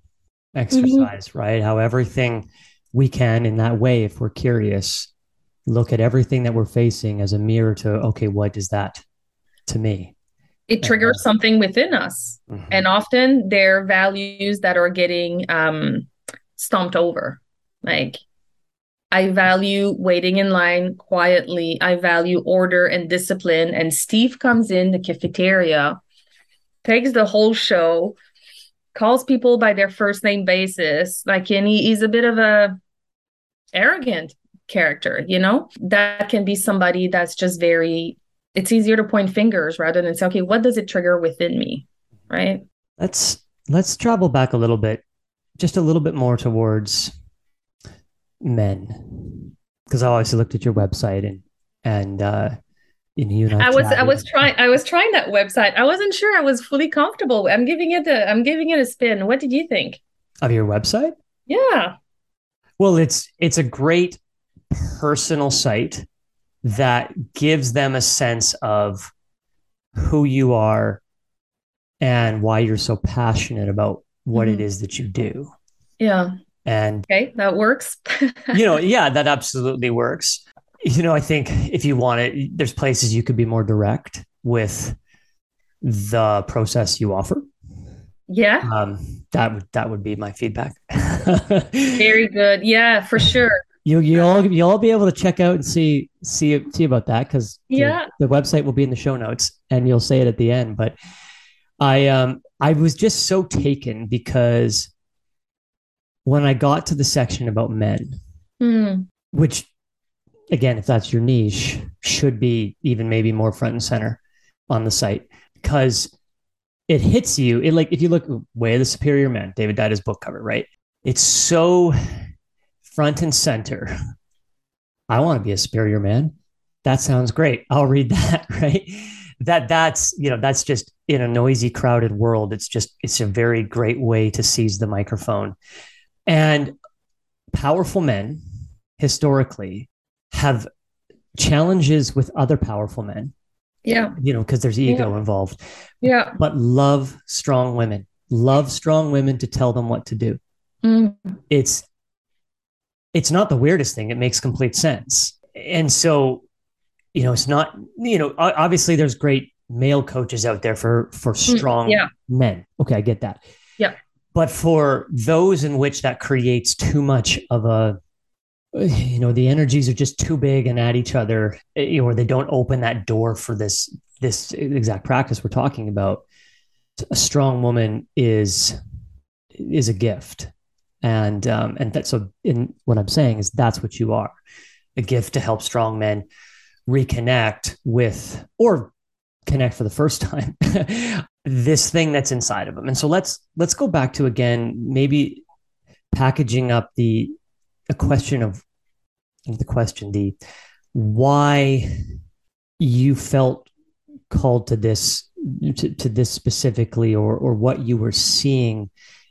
exercise, mm-hmm. right? How everything we can in that way, if we're curious, look at everything that we're facing as a mirror to, okay, what is that to me? It triggers uh, something within us. Mm-hmm. And often they're values that are getting um, stomped over. Like, I value waiting in line quietly. I value order and discipline. And Steve comes in the cafeteria, takes the whole show, calls people by their first name basis. Like and he, he's a bit of a arrogant character you know? That can be somebody that's just very it's easier to point fingers rather than say okay what does it trigger within me? Right? Let's let's travel back a little bit just a little bit more towards men. Because i obviously looked at your website and and uh you I, I was I was trying I was trying that website. I wasn't sure I was fully comfortable. I'm giving it a I'm giving it a spin. What did you think? Of your website? Yeah. Well, it's it's a great personal site that gives them a sense of who you are and why you're so passionate about what mm-hmm. it is that you do. Yeah. And okay, that works. you know, yeah, that absolutely works you know, I think if you want it, there's places you could be more direct with the process you offer. Yeah. Um, that would that would be my feedback. Very good. Yeah, for sure. You you all you all be able to check out and see see see about that because yeah the, the website will be in the show notes and you'll say it at the end. But I um I was just so taken because when I got to the section about men, mm. which again, if that's your niche, should be even maybe more front and center on the site because it hits you. It like if you look way of the superior man, David Deida's book cover, right? It's so front and center. I want to be a superior man. That sounds great. I'll read that, right? That that's, you know, that's just in a noisy, crowded world. It's just, it's a very great way to seize the microphone. And powerful men historically have challenges with other powerful men. Yeah. You know, because there's ego yeah. involved. Yeah. But love strong women. Love strong women to tell them what to do. Mm. It's it's not the weirdest thing. It makes complete sense. And so, you know, it's not, you know, obviously there's great male coaches out there for for mm, strong yeah. men. Okay, I get that. Yeah. But for those in which that creates too much of a you know the energies are just too big and at each other eh, or they don't open that door for this this exact practice we're talking about. A strong woman is is a gift. And um and that so in what i'm saying is that's what you are a gift to help strong men reconnect with or connect for the first time this thing that's inside of them. And so let's let's go back to again maybe packaging up the a question of the question the why you felt called to this to, to this specifically or or what you were seeing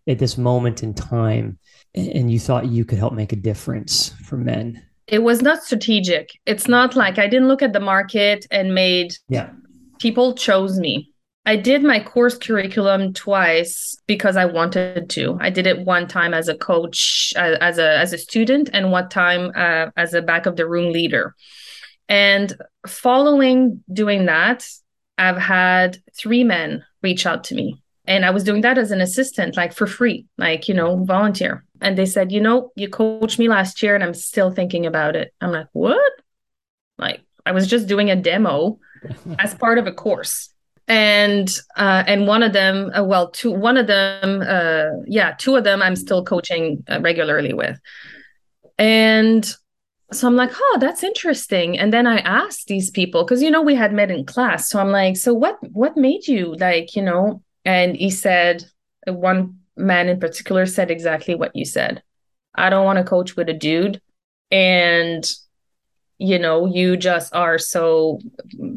at this moment in time and you thought you could help make a difference for men? It was not strategic. It's not like i didn't look at the market and made yeah. people chose me I did my course curriculum twice because I wanted to. I did it one time as a coach, uh, as a as a student, and one time uh, as a back of the room leader. And following doing that, I've had three men reach out to me, and I was doing that as an assistant, like for free, like you know, volunteer. And they said, you know, you coached me last year, and I'm still thinking about it. I'm like, what? Like I was just doing a demo as part of a course and uh, and one of them uh, well two one of them uh, yeah two of them i'm still coaching uh, regularly with. And so i'm like oh that's interesting. And then i asked these people because you know we had met in class. So i'm like so what what made you like you know? And he said one man in particular said exactly what you said. I don't want to coach with a dude. And you know you just are so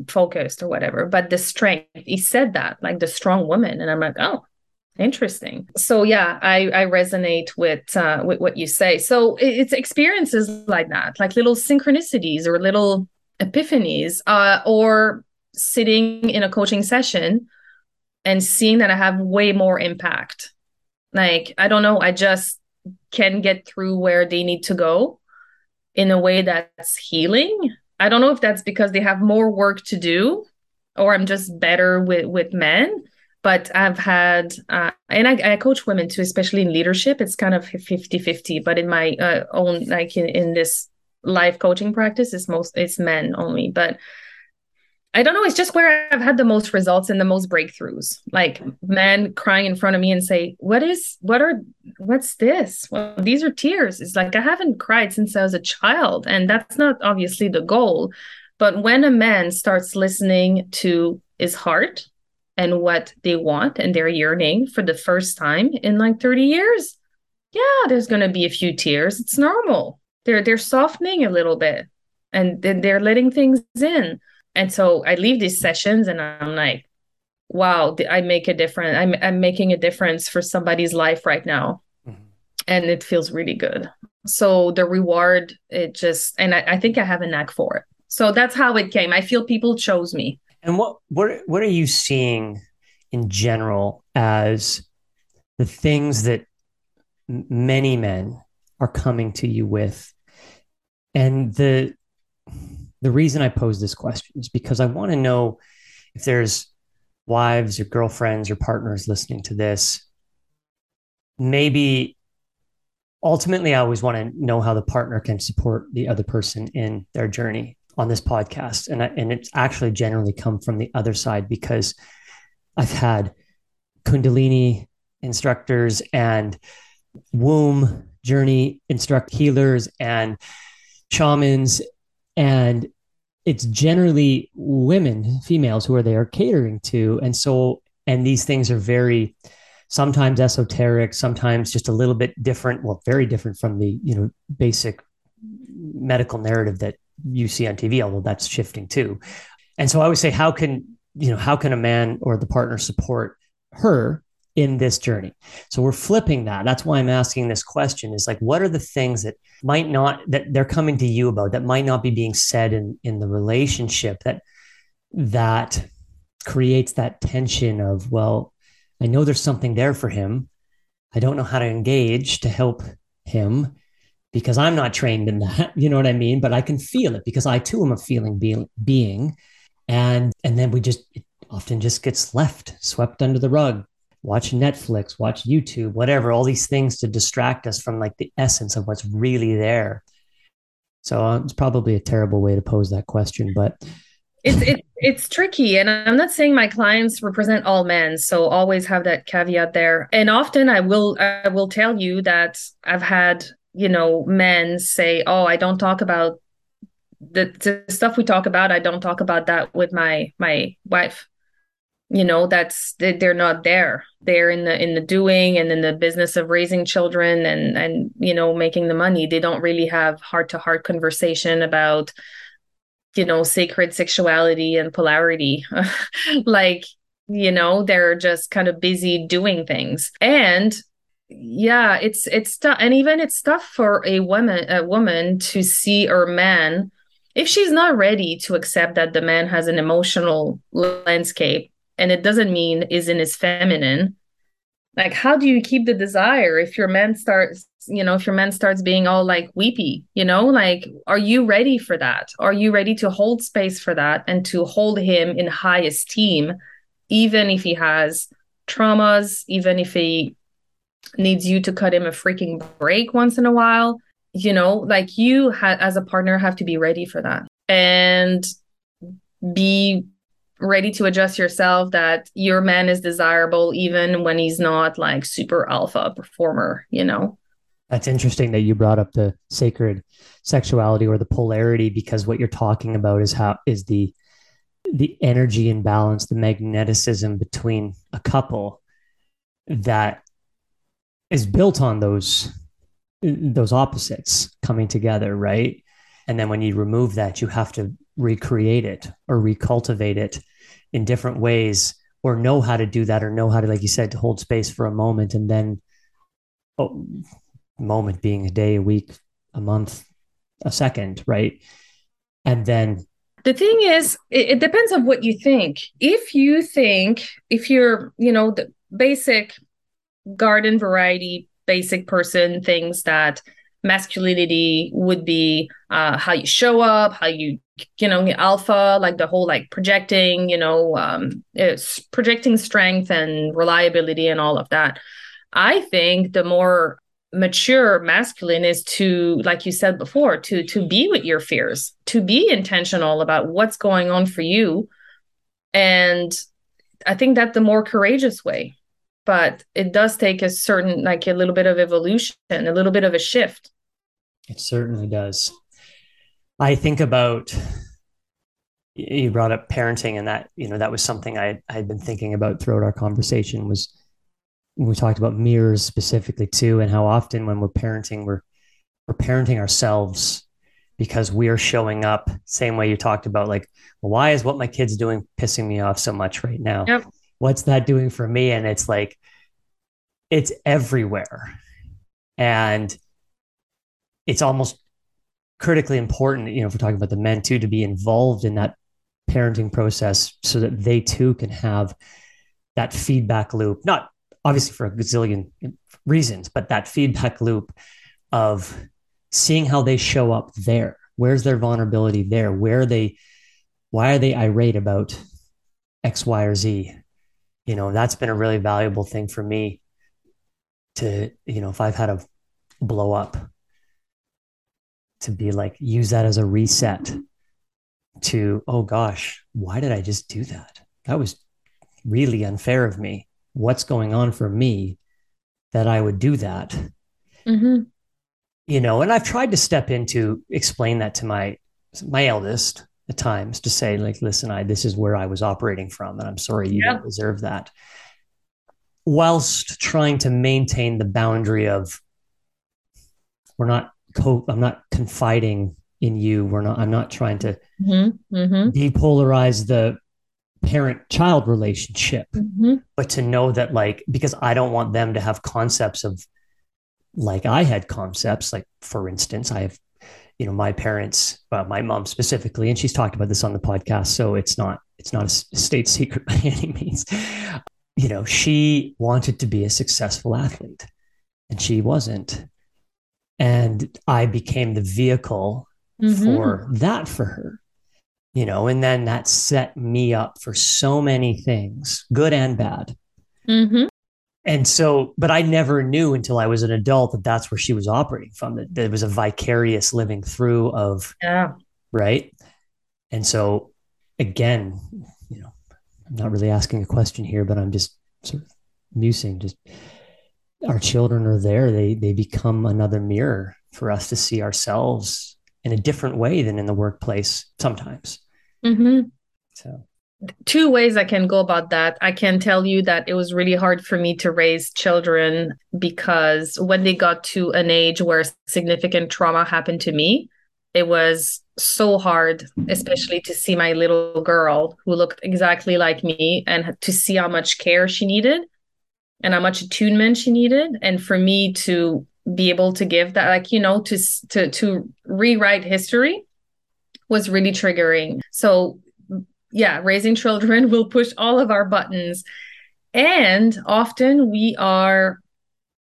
focused or whatever. But the strength he said that like the strong woman. And i'm like oh interesting. So yeah i i resonate with uh with what you say. So it's experiences like that like little synchronicities or little epiphanies uh or sitting in a coaching session and seeing that i have way more impact. Like i don't know i just can get through where they need to go in a way that's healing. I don't know if that's because they have more work to do or I'm just better with with men. But I've had, uh, and I, I, coach women too, especially in leadership. It's kind of 50 50. But in my uh, own, like in, in this life coaching practice, it's most, it's men only. But I don't know. It's just where I've had the most results and the most breakthroughs. Like men crying in front of me and say, "What is? What are? What's this? Well, these are tears." It's like I haven't cried since I was a child, and that's not obviously the goal. But when a man starts listening to his heart and what they want and they're yearning for the first time in like 30 years, yeah, there's going to be a few tears. It's normal. They're they're softening a little bit and they're letting things in and so I leave these sessions and I'm like, wow, I make a difference. I'm, I'm making a difference for somebody's life right now. Mm-hmm. And it feels really good. So the reward, it just, and I, I think I have a knack for it. So that's how it came. I feel people chose me. And what what what are you seeing in general as the things that many men are coming to you with and the the reason I pose this question is because I want to know if there's wives or girlfriends or partners listening to this. Maybe ultimately, I always want to know how the partner can support the other person in their journey on this podcast. And, I, and it's actually generally come from the other side because I've had Kundalini instructors and womb journey instruct healers and shamans and it's generally women females who are there catering to. And so and these things are very sometimes esoteric sometimes just a little bit different well very different from the you know basic medical narrative that you see on tv although that's shifting too. And so i would say how can you know how can a man or the partner support her in this journey. So we're flipping that. That's why I'm asking this question is like, what are the things that might not, that they're coming to you about that might not be being said in, in the relationship that, that creates that tension of, well, I know there's something there for him. I don't know how to engage to help him because I'm not trained in that. You know what I mean? But I can feel it because I too am a feeling be- being. And, and then we just, it often just gets left, swept under the rug watch Netflix, watch YouTube, whatever, all these things to distract us from like the essence of what's really there. So uh, it's probably a terrible way to pose that question, but it's it, it's tricky and i'm not saying my clients represent all men so always have that caveat there and often i will i will tell you that i've had you know men say oh i don't talk about the, the stuff we talk about i don't talk about that with my my wife you know that's they're not there. They're in the in the doing and in the business of raising children and and you know making the money. They don't really have heart to heart conversation about you know sacred sexuality and polarity. Like you know they're just kind of busy doing things. And yeah it's it's tough and even it's tough for a woman a woman to see her man if she's not ready to accept that the man has an emotional landscape and it doesn't mean isn't his feminine. Like how do you keep the desire if your man starts you know if your man starts being all like weepy you know? Like are you ready for that? Are you ready to hold space for that and to hold him in high esteem even if he has traumas even if he needs you to cut him a freaking break once in a while? You know like you ha- as a partner have to be ready for that and be ready to adjust yourself that your man is desirable even when he's not like super alpha performer, you know? That's interesting that you brought up the sacred sexuality or the polarity because what you're talking about is how is the the energy imbalance, the magneticism between a couple that is built on those those opposites coming together, right? And then when you remove that, you have to recreate it or recultivate it in different ways or know how to do that or know how to like you said to hold space for a moment and then oh, moment being a day a week a month a second right? And then the thing is it, it depends on what you think. If you think if you're you know the basic garden variety basic person thinks that masculinity would be uh, how you show up how you you know alpha like the whole like projecting you know um it's projecting strength and reliability and all of that. I think the more mature masculine is to like you said before to to be with your fears to be intentional about what's going on for you. And i think that the more courageous way but it does take a certain like a little bit of evolution a little bit of a shift. It certainly does I think about you brought up parenting and that you know that was something I I had been thinking about throughout our conversation was we talked about mirrors specifically too and how often when we're parenting we're we're parenting ourselves because we are showing up same way you talked about like well, why is what my kids doing pissing me off so much right now? Yep. what's that doing for me? And it's like it's everywhere. And it's almost critically important, you know, if we're talking about the men too, to be involved in that parenting process so that they too can have that feedback loop, not obviously for a gazillion reasons, but that feedback loop of seeing how they show up there. Where's their vulnerability there? Where are they, why are they irate about X, Y, or Z? You know, that's been a really valuable thing for me to, you know, if I've had a blow up to be like use that as a reset to oh gosh why did i just do that? That was really unfair of me. What's going on for me that i would do that? Mm-hmm. you know and i've tried to step in to explain that to my my eldest at times to say like listen i this is where i was operating from and i'm sorry you don't deserve that. Whilst trying to maintain the boundary of we're not co- I'm not confiding in you. We're not. I'm not trying to mm-hmm, mm-hmm. depolarize the parent-child relationship, mm-hmm. but to know that, like, because I don't want them to have concepts of, like, I had concepts. Like, for instance, I have, you know, my parents, my mom specifically, and she's talked about this on the podcast, so it's not it's not a state secret by any means. You know, she wanted to be a successful athlete, and she wasn't and I became the vehicle mm-hmm. for that for her. You know, and then that set me up for so many things, good and bad. Mm-hmm. And so, but I never knew until I was an adult that that's where she was operating from. That there was a vicarious living through of, yeah, right. And so, again, you know, I'm not really asking a question here, but I'm just sort of musing. Just our children are there; they they become another mirror for us to see ourselves in a different way than in the workplace sometimes. Mm-hmm. So two ways I can go about that. I can tell you that it was really hard for me to raise children because when they got to an age where significant trauma happened to me, it was so hard, especially to see my little girl who looked exactly like me and to see how much care she needed and how much attunement she needed. And for me to be able to give that, like, you know, to to to rewrite history was really triggering. So yeah, raising children will push all of our buttons. And often we are,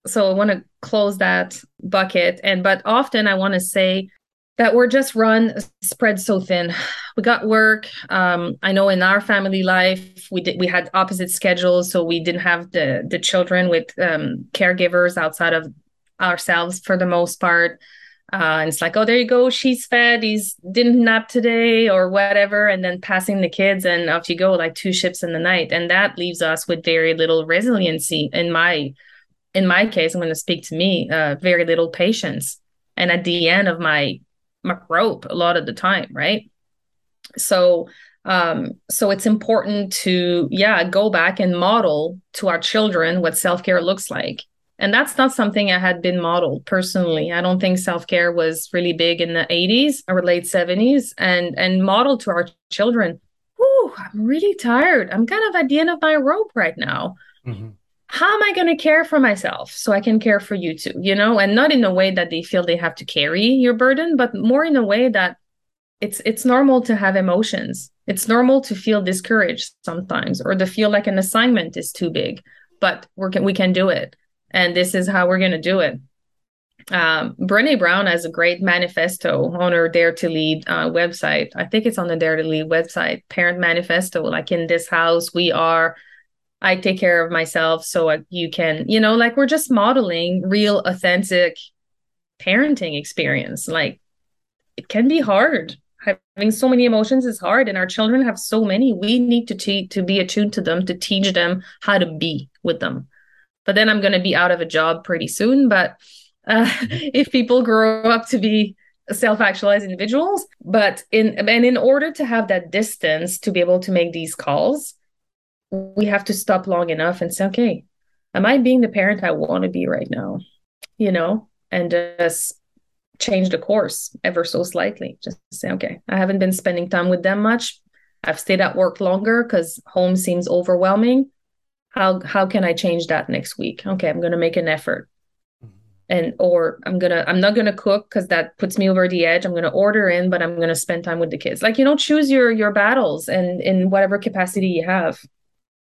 so I want to close that bucket. And, but often I want to say that we're just run spread so thin. We got work. Um, I know in our family life, we did, we had opposite schedules. So we didn't have the, the children with um, caregivers outside of ourselves for the most part. Uh, and it's like, oh, there you go. She's fed. He's didn't nap today or whatever. And then passing the kids and off you go, like two ships in the night. And that leaves us with very little resiliency. In my, in my case, I'm going to speak to me, uh, very little patience. And at the end of my, my rope a lot of the time. Right. So, um, so it's important to, yeah, go back and model to our children what self-care looks like and that's not something I had been modeled personally. I don't think self-care was really big in the 80s or late 70s and and modeled to our children. Whew, I'm really tired. I'm kind of at the end of my rope right now. Mm-hmm. How am I going to care for myself so I can care for you too? You know, and not in a way that they feel they have to carry your burden, but more in a way that it's it's normal to have emotions. It's normal to feel discouraged sometimes or to feel like an assignment is too big, but we can we can do it and this is how we're going to do it. Um, Brene Brown has a great manifesto on her Dare to Lead uh, website. I think it's on the Dare to Lead website, Parent Manifesto. Like in this house, we are. I take care of myself so uh, you can, you know, like we're just modeling real, authentic parenting experience. Like it can be hard. Having so many emotions is hard, and our children have so many. We need to te- to be attuned to them, to teach them how to be with them but then I'm going to be out of a job pretty soon. But uh, mm-hmm. if people grow up to be self-actualized individuals, but in and in order to have that distance to be able to make these calls, we have to stop long enough and say, okay, am I being the parent I want to be right now? You know, and just change the course ever so slightly. Just say, okay, I haven't been spending time with them much. I've stayed at work longer because home seems overwhelming how how can i change that next week okay i'm going to make an effort mm-hmm. and or i'm gonna i'm not gonna cook because that puts me over the edge i'm gonna order in but i'm gonna spend time with the kids like you know choose your your battles and in whatever capacity you have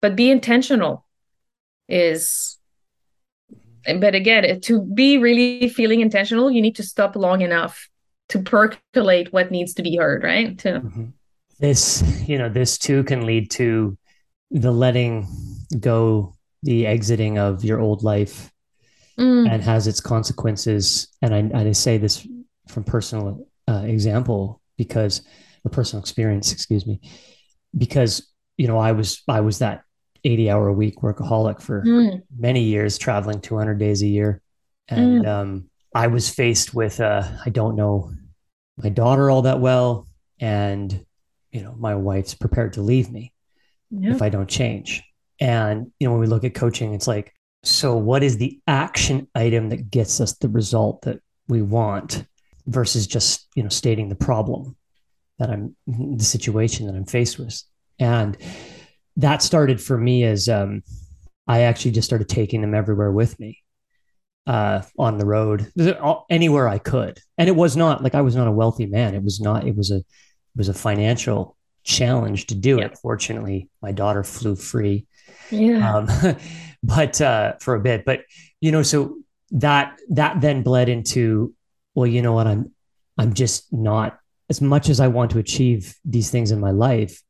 but be intentional is but again to be really feeling intentional you need to stop long enough to percolate what needs to be heard right to mm-hmm. this you know this too can lead to the letting go the exiting of your old life mm. and has its consequences. And I, I say this from personal uh, example because a personal experience, excuse me, because you know I was I was that 80 hour a week workaholic for mm. many years, traveling 200 days a year, and mm. um, I was faced with uh, I don't know my daughter all that well, and you know my wife's prepared to leave me if I don't change. And, you know, when we look at coaching, it's like, so what is the action item that gets us the result that we want versus just, you know, stating the problem that I'm, the situation that I'm faced with. And that started for me as um, I actually just started taking them everywhere with me uh, on the road, anywhere I could. And it was not like I was not a wealthy man. It was not, it was a, it was a financial challenge to do it. Fortunately, my daughter flew free. Yeah. Um, but uh, for a bit, but you know, so that that then bled into, well, you know what, I'm I'm just not as much as I want to achieve these things in my life,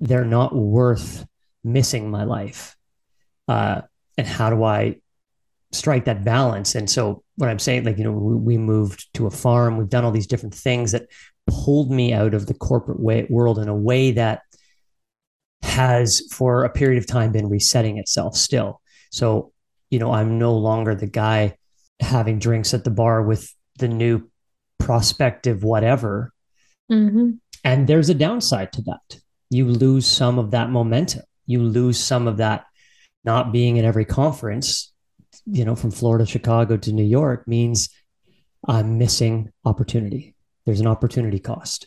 they're not worth missing my life. Uh, and how do I strike that balance? And so what I'm saying, like, you know, we, we moved to a farm, we've done all these different things that pulled me out of the corporate way, world in a way that has for a period of time been resetting itself still. So, you know, I'm no longer the guy having drinks at the bar with the new prospective whatever. Mm-hmm. And there's a downside to that. You lose some of that momentum. You lose some of that not being in every conference, you know, from Florida, Chicago to New York means I'm missing opportunity. There's an opportunity cost.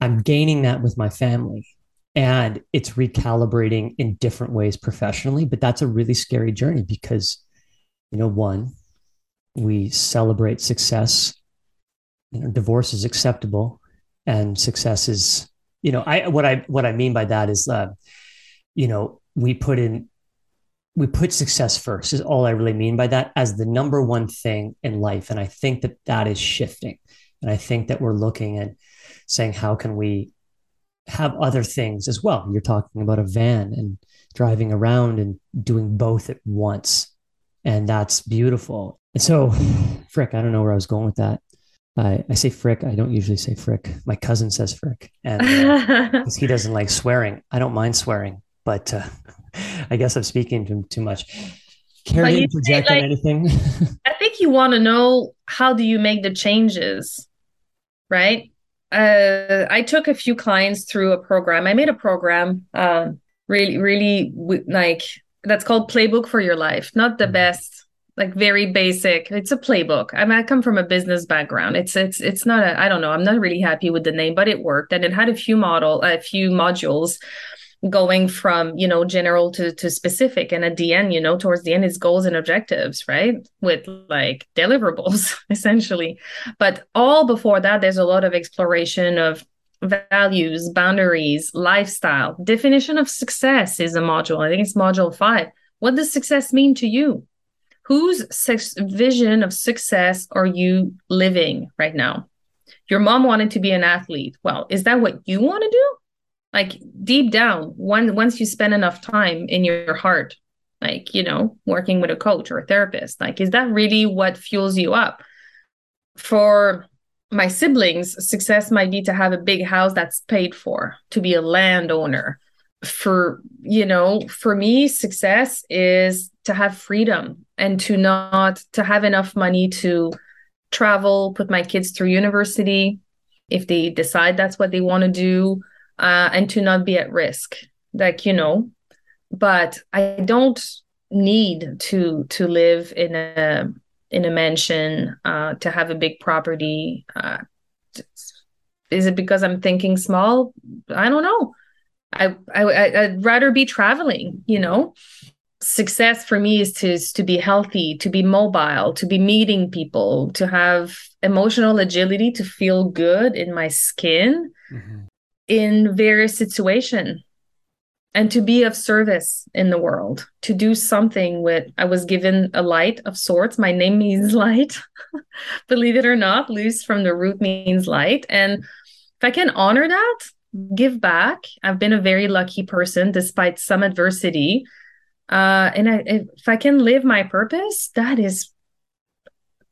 I'm gaining that with my family and it's recalibrating in different ways professionally, but that's a really scary journey because, you know, one, we celebrate success. You know, divorce is acceptable and success is, you know, I, what I, what I mean by that is, uh, you know, we put in we put success first is all i really mean by that as the number one thing in life. And i think that that is shifting. And i think that we're looking at saying how can we have other things as well? You're talking about a van and driving around and doing both at once. And that's beautiful. And so frick i don't know where i was going with that I, I say frick. I don't usually say frick. My cousin says frick, and uh, he doesn't like swearing. I don't mind swearing, but uh, I guess I'm speaking to too much. Care to project like, on anything? I think you want to know how do you make the changes, right? Uh, I took a few clients through a program. I made a program, uh, really, really like that's called Playbook for Your Life. Not the mm-hmm. best, like very basic. It's a playbook. I mean, I come from a business background. It's it's it's not a. I don't know. I'm not really happy with the name, but it worked, and it had a few model, a few modules going from you know general to, to specific and at the end you know towards the end is goals and objectives right with like deliverables essentially but all before that there's a lot of exploration of values boundaries lifestyle definition of success is a module i think it's module five what does success mean to you whose vision of success are you living right now? Your mom wanted to be an athlete. Well is that what you want to do? Like deep down one, once you spend enough time in your heart like you know working with a coach or a therapist like is that really what fuels you up? For my siblings success might be to have a big house that's paid for to be a landowner for you know for me success is to have freedom and to not to have enough money to travel put my kids through university if they decide that's what they want to do uh, and to not be at risk like you know. But i don't need to to live in a in a mansion uh, to have a big property uh, is it because i'm thinking small? I don't know I, I i'd rather be traveling you know? Success for me is to is to be healthy to be mobile to be meeting people to have emotional agility to feel good in my skin mm-hmm. in various situations and to be of service in the world to do something with i was given a light of sorts. My name means light. Believe it or not Luce from the root means light. And if i can honor that give back. I've been a very lucky person despite some adversity. Uh and I, if i can live my purpose that is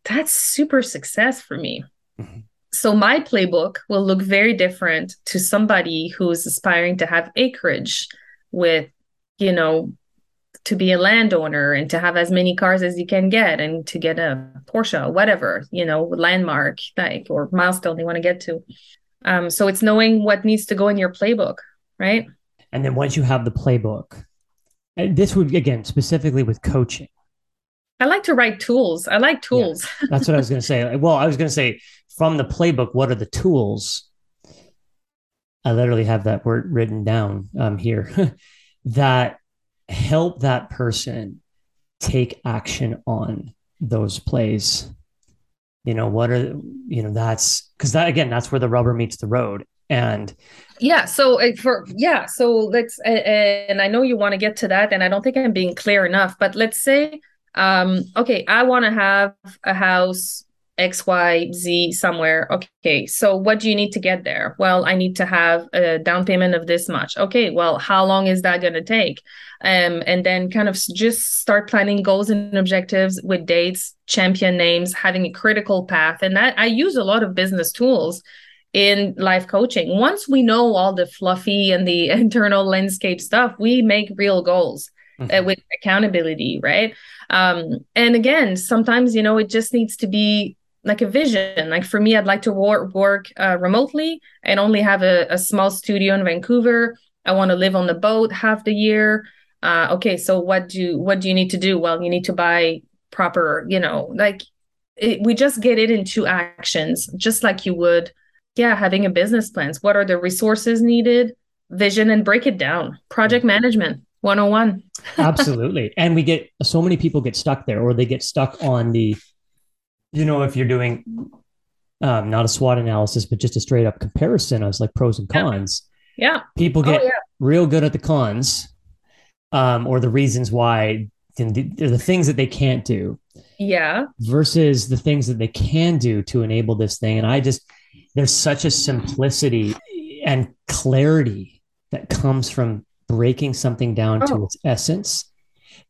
that's super success for me. Mm-hmm. So my playbook will look very different to somebody who's aspiring to have acreage with you know to be a landowner and to have as many cars as you can get and to get a Porsche, whatever, you know, landmark like or milestone they want to get to. Um, so it's knowing what needs to go in your playbook, right? And then once you have the playbook, this would again specifically with coaching. I like to write tools. I like tools. Yeah, that's what I was going to say. Well, I was going to say from the playbook, what are the tools? I literally have that word written down um, here that help that person take action on those plays. You know, what are, you know, that's because that again, that's where the rubber meets the road. And yeah, so uh, for, yeah, so let's, and I know you want to get to that, and I don't think I'm being clear enough, but let's say, um, okay, I want to have a house X, Y, Z somewhere. Okay, so what do you need to get there? Well, I need to have a down payment of this much. Okay, well, how long is that going to take? Um, and then kind of just start planning goals and objectives with dates, champion names, having a critical path. And that I use a lot of business tools in life coaching. Once we know all the fluffy and the internal landscape stuff, we make real goals. Uh, mm-hmm. With accountability, right? Um, and again, sometimes you know it just needs to be like a vision. Like for me, I'd like to work work uh, remotely and only have a, a small studio in Vancouver. I want to live on the boat half the year. Uh, okay, so what do what do you need to do? Well, you need to buy proper, you know, like it, we just get it into actions, just like you would, yeah, having a business plans. What are the resources needed? Vision and break it down. Project management 101. Absolutely. And we get so many people get stuck there or they get stuck on the you know, if you're doing um, not a SWOT analysis, but just a straight up comparison of like pros and cons. Yeah. People get oh, yeah. real good at the cons um, or the reasons why they're the things that they can't do. Yeah. Versus the things that they can do to enable this thing. And I just, there's such a simplicity and clarity that comes from breaking something down oh. to its essence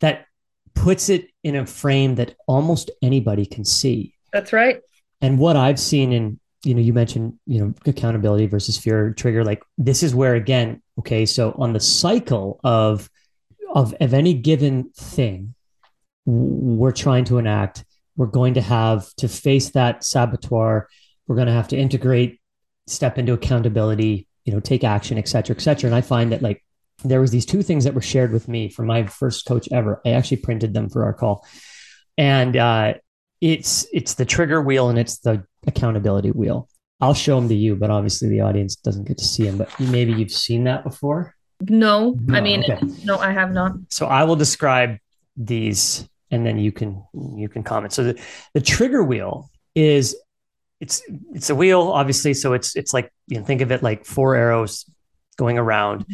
that puts it in a frame that almost anybody can see. That's right. And what I've seen in, you know, you mentioned, you know, accountability versus fear trigger, like this is where again, okay, so on the cycle of of of any given thing we're trying to enact, we're going to have to face that saboteur. We're going to have to integrate, step into accountability, you know, take action, et cetera, et cetera. And I find that like there was these two things that were shared with me from my first coach ever. I actually printed them for our call, and uh, it's it's the trigger wheel and it's the accountability wheel. I'll show them to you, but obviously the audience doesn't get to see them. But maybe you've seen that before. No, no I mean, okay. no, I have not. So I will describe these, and then you can you can comment. So the, the trigger wheel is it's it's a wheel, obviously. So it's it's like you can think of it like four arrows going around.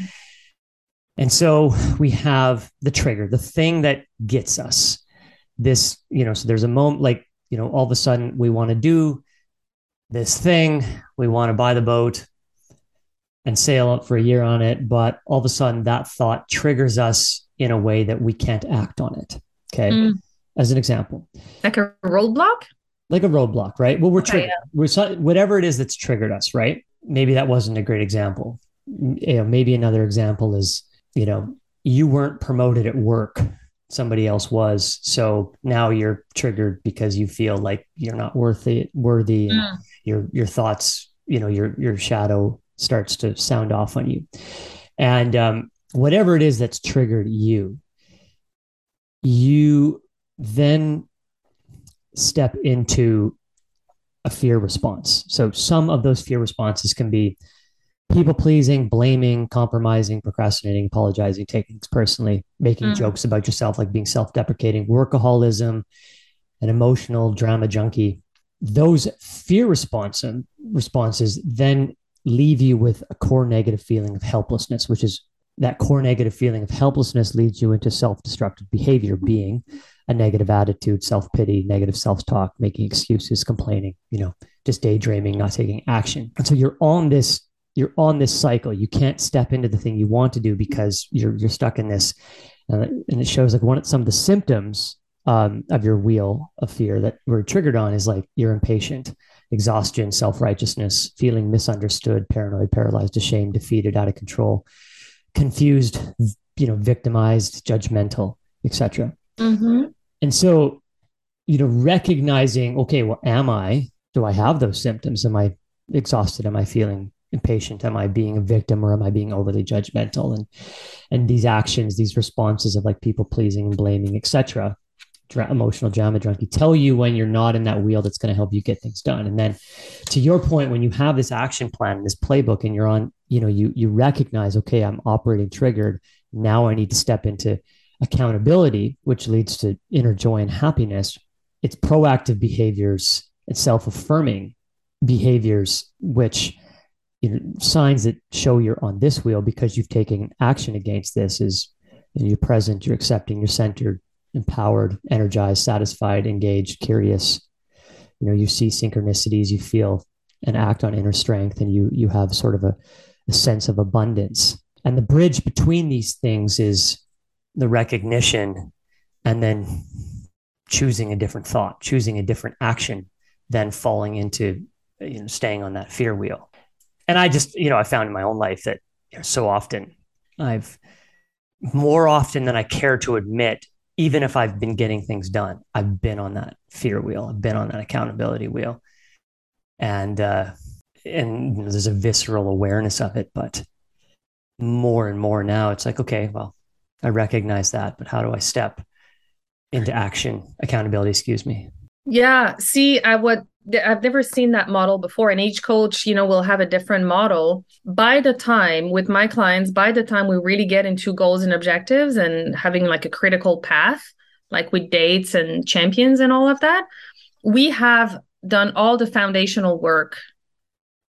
And so we have the trigger, the thing that gets us this, you know, so there's a moment like, you know, all of a sudden we want to do this thing, we want to buy the boat and sail up for a year on it. But all of a sudden that thought triggers us in a way that we can't act on it. Okay. Mm. As an example, like a roadblock? Like a roadblock, right? Well, we're okay, triggered. Yeah. We're whatever it is that's triggered us, right? Maybe that wasn't a great example. You know, maybe another example is you know, you weren't promoted at work, somebody else was. So now you're triggered because you feel like you're not worthy, worthy. Mm. Your your thoughts, you know, your your shadow starts to sound off on you, and um, whatever it is that's triggered you, you then step into a fear response. So some of those fear responses can be people pleasing, blaming, compromising, procrastinating, apologizing, taking things personally, making mm. jokes about yourself, like being self deprecating, workaholism, an emotional drama junkie. Those fear response, responses then leave you with a core negative feeling of helplessness, which is that core negative feeling of helplessness leads you into self destructive behavior, being a negative attitude, self pity, negative self talk, making excuses, complaining, you know, just daydreaming, not taking action. And so you're on this you're on this cycle. You can't step into the thing you want to do because you're you're stuck in this. Uh, and it shows like one of some of the symptoms um, of your wheel of fear that we're triggered on is like you're impatient, exhaustion, self righteousness, feeling misunderstood, paranoid, paralyzed, ashamed, defeated, out of control, confused, you know, victimized, judgmental, etc. Mm-hmm. And so, you know, recognizing, okay, well, am I? Do I have those symptoms? Am I exhausted? Am I feeling impatient. Am i being a victim or am i being overly judgmental? And and these actions these responses of like people pleasing and blaming etc dra- emotional drama junkie tell you when you're not in that wheel that's going to help you get things done. And then to your point when you have this action plan this playbook and you're on you know you you recognize okay i'm operating triggered. Now i need to step into accountability which leads to inner joy and happiness. It's proactive behaviors it's self-affirming behaviors which you know, signs that show you're on this wheel because you've taken action against this is you know, you're present, you're accepting, you're centered, empowered, energized, satisfied, engaged, curious. You know, you see synchronicities, you feel and act on inner strength, and you you have sort of a, a sense of abundance. And the bridge between these things is the recognition and then choosing a different thought, choosing a different action, than falling into you know staying on that fear wheel and I just, you know, I found in my own life that you know, so often I've more often than I care to admit even if I've been getting things done, I've been on that fear wheel, I've been on that accountability wheel. And uh and you know, there's a visceral awareness of it, but more and more now it's like, okay, well, I recognize that, but how do I step into action, accountability, excuse me? Yeah. See, I would I've never seen that model before. And each coach, you know, will have a different model. By the time with my clients, by the time we really get into goals and objectives and having like a critical path, like with dates and champions and all of that, we have done all the foundational work,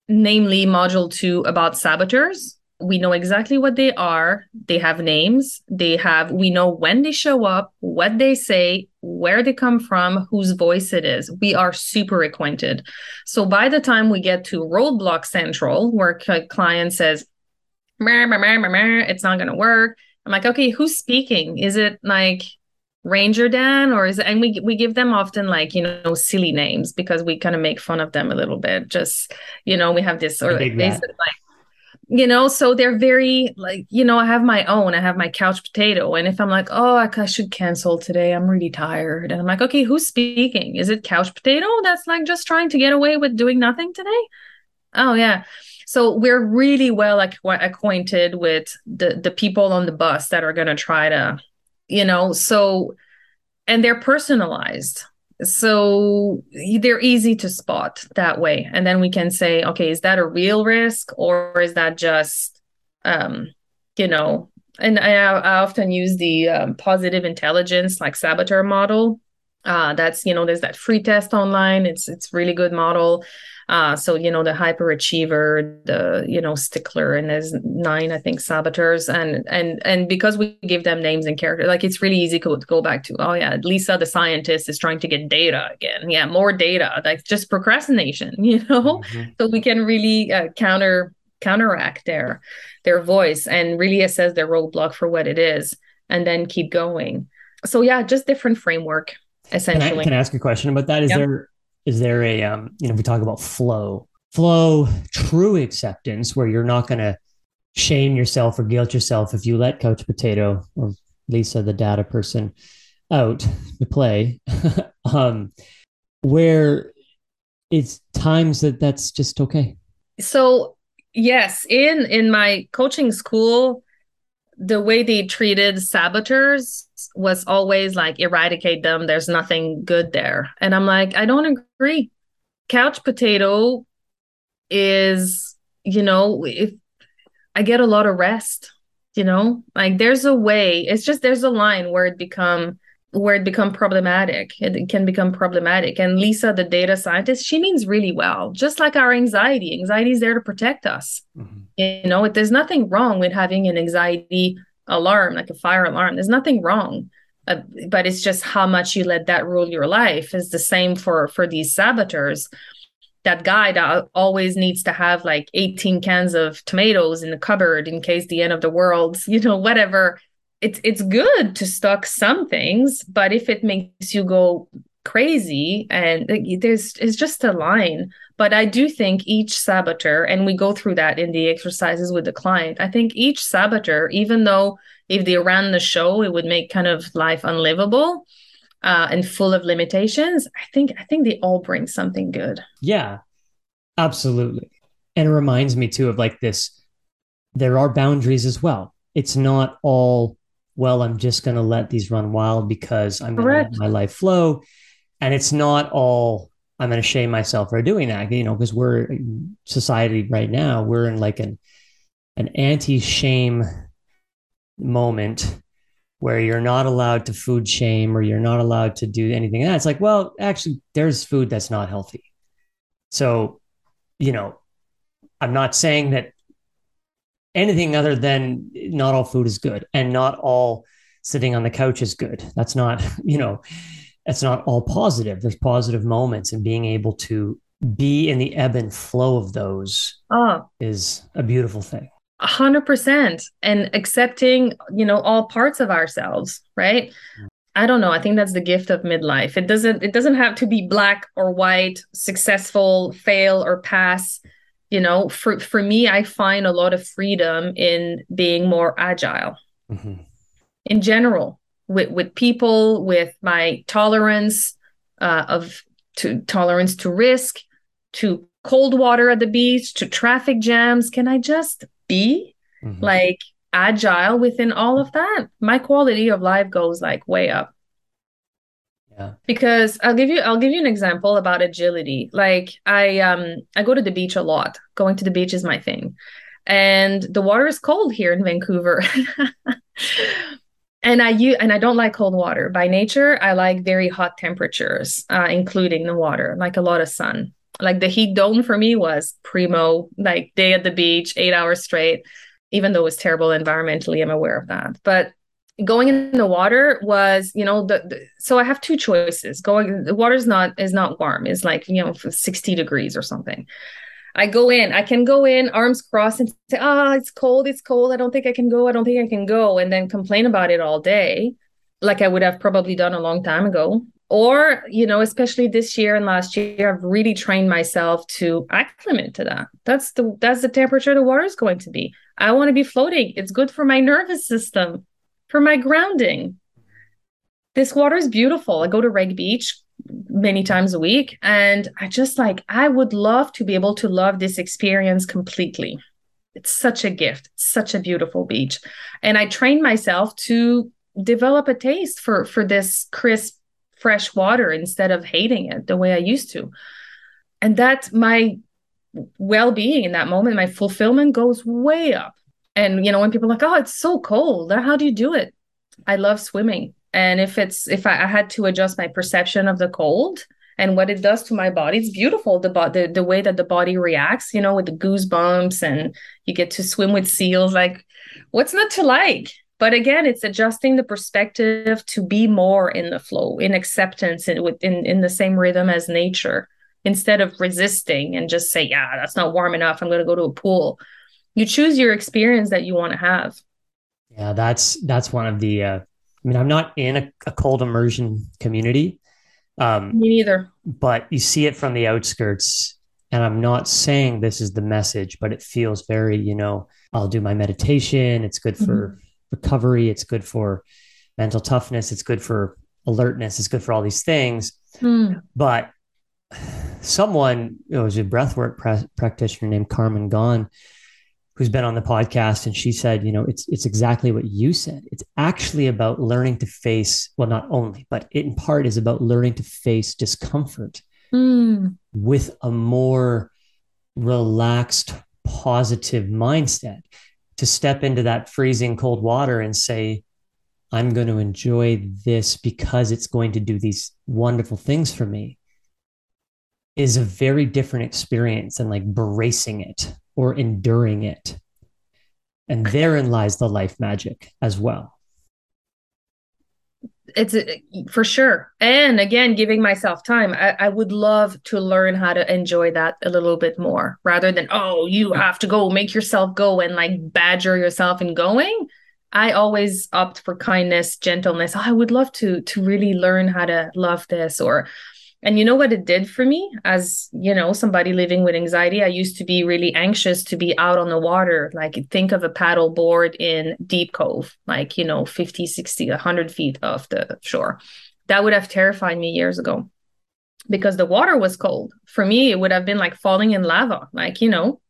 namely module two about saboteurs we know exactly what they are. They have names. They have we know when they show up what they say where they come from whose voice it is. We are super acquainted. So by the time we get to roadblock central where a client says meh, meh, meh, meh, it's not going to work i'm like okay who's speaking? Is it like Ranger Dan or is it, and we we give them often like you know silly names because we kind of make fun of them a little bit. Just you know we have this or they said like you know so they're very like you know i have my own i have my couch potato. And if i'm like oh I, should cancel today i'm really tired. And i'm like okay who's speaking? Is it couch potato that's like just trying to get away with doing nothing today? Oh yeah. So we're really well like acquainted with the the people on the bus that are going to try to you know so and they're personalized so they're easy to spot that way. And then we can say okay is that a real risk or is that just um you know and i, I often use the um, positive intelligence like saboteur model. Uh, that's you know there's that free test online. It's it's really good model uh, so you know the hyperachiever, the you know stickler, and there's nine I think saboteurs, and and and because we give them names and characters, like it's really easy to go back to. Oh yeah, Lisa the scientist is trying to get data again. Yeah, more data. Like just procrastination, you know. Mm-hmm. So we can really uh, counter counteract their their voice and really assess their roadblock for what it is, and then keep going. So yeah, just different framework essentially. Can I, can I ask a question about that? Is yep. there is there a um, you know we talk about flow. Flow true acceptance where you're not going to shame yourself or guilt yourself if you let coach potato or lisa the data person out to play. Um, where it's times that that's just okay. So yes in in my coaching school the way they treated saboteurs was always like eradicate them. There's nothing good there. And i'm like i don't agree. Couch potato is you know if i get a lot of rest you know? Like there's a way it's just there's a line where it become where it become problematic. It can become problematic. And lisa the data scientist she means really well. Just like our anxiety anxiety is there to protect us. Mm-hmm. You know there's nothing wrong with having an anxiety alarm like a fire alarm. There's nothing wrong uh, but it's just how much you let that rule your life. Is the same for for these saboteurs. That guy that always needs to have like 18 cans of tomatoes in the cupboard in case the end of the world you know whatever. It's it's good to stock some things, but if it makes you go crazy and there's it's just a line but i do think each saboteur and we go through that in the exercises with the client i think each saboteur even though if they ran the show it would make kind of life unlivable uh, and full of limitations i think i think they all bring something good. Yeah absolutely. And it reminds me too of like this there are boundaries as well. It's not all well, I'm just going to let these run wild because I'm going to let my life flow. And it's not all I'm going to shame myself for doing that, you know, because we're society right now, we're in like an an anti-shame moment where you're not allowed to food shame or you're not allowed to do anything. And it's like, well, actually, there's food that's not healthy. So, you know, I'm not saying that anything other than not all food is good and not all sitting on the couch is good. That's not, you know, that's not all positive. There's positive moments and being able to be in the ebb and flow of those oh. is a beautiful thing. A hundred percent. And accepting, you know, all parts of ourselves, right? Mm. I don't know. I think that's the gift of midlife. It doesn't it doesn't have to be black or white, successful, fail or pass you know for for me i find a lot of freedom in being more agile mm-hmm. in general with with people, with my tolerance uh, of to tolerance to risk, to cold water at the beach, to traffic jams. Can I just be mm-hmm. like agile within all of that? My quality of life goes like way up. Yeah. Because I'll give you I'll give you an example about agility. Like I um I go to the beach a lot. Going to the beach is my thing. And the water is cold here in Vancouver. and I use and I don't like cold water. By nature, I like very hot temperatures, uh, including the water, like a lot of sun. Like the heat dome for me was primo, like day at the beach, eight hours straight, even though it was terrible environmentally. I'm aware of that. But going in the water was you know the, the, so i have two choices going the water's not is not warm it's like you know 60 degrees or something i go in i can go in arms crossed and say ah oh, it's cold it's cold. I don't think i can go i don't think i can go and then complain about it all day like i would have probably done a long time ago. Or you know especially this year and last year i've really trained myself to acclimate to that. That's the that's the temperature the water is going to be. I want to be floating. It's good for my nervous system for my grounding. This water is beautiful. I go to Wreck Beach many times a week and I just like I would love to be able to love this experience completely. It's such a gift. Such a beautiful beach. And I trained myself to develop a taste for for this crisp fresh water instead of hating it the way I used to. And that my well-being in that moment, my fulfillment goes way up. And you know, when people are like, "Oh, it's so cold. How do you do it?" I love swimming, and if it's if I, I had to adjust my perception of the cold and what it does to my body, it's beautiful. The the the way that the body reacts, you know, with the goosebumps, and you get to swim with seals. Like, what's not to like? But again, it's adjusting the perspective to be more in the flow, in acceptance, in in, in the same rhythm as nature, instead of resisting and just say, "Yeah, that's not warm enough. I'm going to go to a pool." you choose your experience that you want to have yeah that's that's one of the uh, i mean i'm not in a, a cold immersion community um me neither. but you see it from the outskirts and i'm not saying this is the message but it feels very you know i'll do my meditation. It's good for mm-hmm. recovery. It's good for mental toughness. It's good for alertness. It's good for all these things. Mm. but someone it was a breathwork pra- practitioner named carmen gone who's been on the podcast and she said you know it's it's exactly what you said. It's actually about learning to face well not only but it in part is about learning to face discomfort mm. with a more relaxed positive mindset. To step into that freezing cold water and say i'm going to enjoy this because it's going to do these wonderful things for me is a very different experience than like bracing it or enduring it. And therein lies the life magic as well. It's uh, for sure. And again, giving myself time. I, I would love to learn how to enjoy that a little bit more rather than, oh, you have to go, make yourself go and like badger yourself in going. I always opt for kindness, gentleness. Oh, I would love to to really learn how to love this or and you know what it did for me as, you know, somebody living with anxiety? I used to be really anxious to be out on the water. Like think of a paddle board in Deep Cove, like, you know, 50, 60, 100 feet off the shore. That would have terrified me years ago because the water was cold. For me, it would have been like falling in lava, like, you know.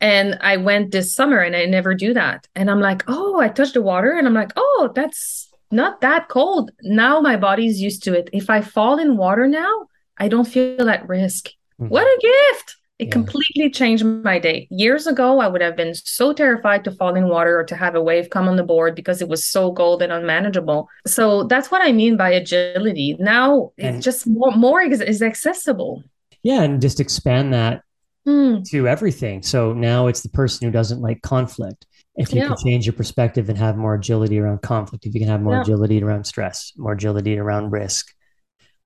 And I went this summer and I never do that. And I'm like, oh, I touched the water and I'm like, oh, that's not that cold. Now my body's used to it. If I fall in water now, I don't feel at risk. Mm-hmm. What a gift! It yeah. completely changed my day. Years ago, I would have been so terrified to fall in water or to have a wave come on the board because it was so cold and unmanageable. So that's what I mean by agility. Now and it's just more, more is accessible. Yeah, and just expand that mm. to everything. So now it's the person who doesn't like conflict if you yeah. can change your perspective and have more agility around conflict, if you can have more yeah. agility around stress, more agility around risk,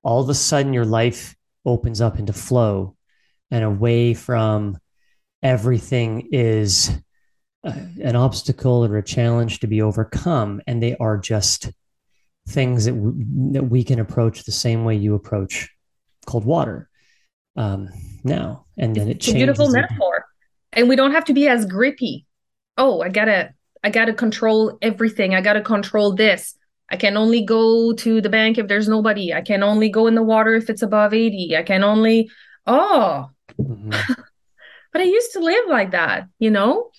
all of a sudden your life opens up into flow and away from everything is uh, an obstacle or a challenge to be overcome. And they are just things that, w- that we can approach the same way you approach cold water um, now. And then it it's changes. beautiful metaphor. And we don't have to be as grippy oh i gotta i gotta control everything i gotta control this I can only go to the bank if there's nobody. I can only go in the water if it's above 80. I can only, oh, mm-hmm. but I used to live like that, you know,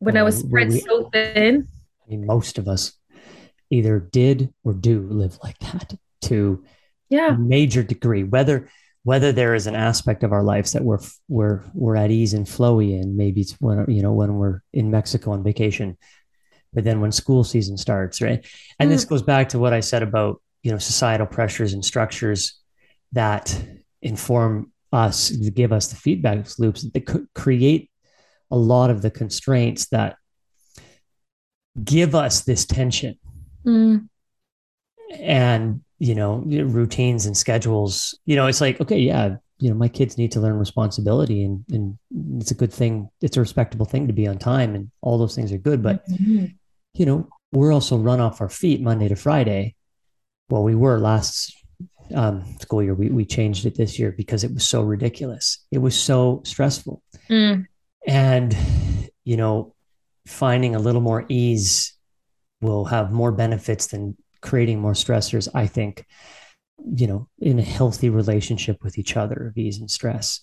when I was spread we, so thin. I mean, most of us either did or do live like that to yeah. a major degree, whether whether there is an aspect of our lives that we're we're we're at ease and flowy in maybe it's when you know when we're in mexico on vacation but then when school season starts right and mm. this goes back to what i said about you know societal pressures and structures that inform us give us the feedback loops that create a lot of the constraints that give us this tension mm. and you know routines and schedules you know it's like okay yeah you know my kids need to learn responsibility and and it's a good thing. It's a respectable thing to be on time and all those things are good. But mm-hmm. you know we're also run off our feet monday to friday. Well we were last um, school year. We, we changed it this year because it was so ridiculous. It was so stressful. Mm. and you know finding a little more ease will have more benefits than creating more stressors, I think, you know, in a healthy relationship with each other of ease and stress.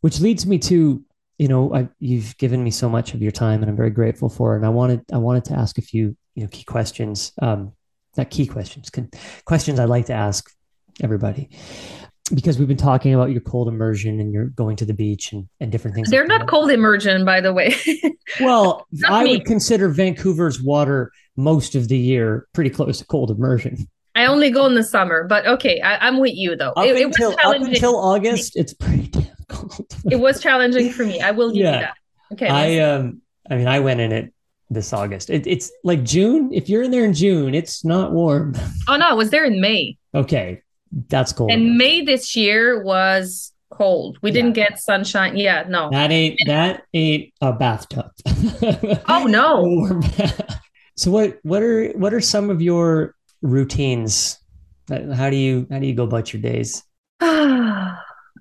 Which leads me to, you know, I, you've given me so much of your time, and I'm very grateful for. And I wanted, I wanted to ask a few, you know, key questions. Um, not key questions, can, questions I like to ask everybody because we've been talking about your cold immersion and you're going to the beach and, and different things. They're like not that. cold immersion, by the way. well, I me. would consider Vancouver's water most of the year pretty close to cold immersion. I only go in the summer, but okay, I, am with you though. Up, it, until, it up until August, it's pretty damn cold. it was challenging for me. I will give yeah. you that. Okay. I um, I mean, I went in it this August. It, it's like June. If you're in there in June, it's not warm. Oh no, I was there in May. Okay, that's cold. And May this year was cold. We yeah. didn't get sunshine. Yeah, no. That ain't that ain't a bathtub. oh no. so what what are what are some of your routines? How do you how do you go about your days?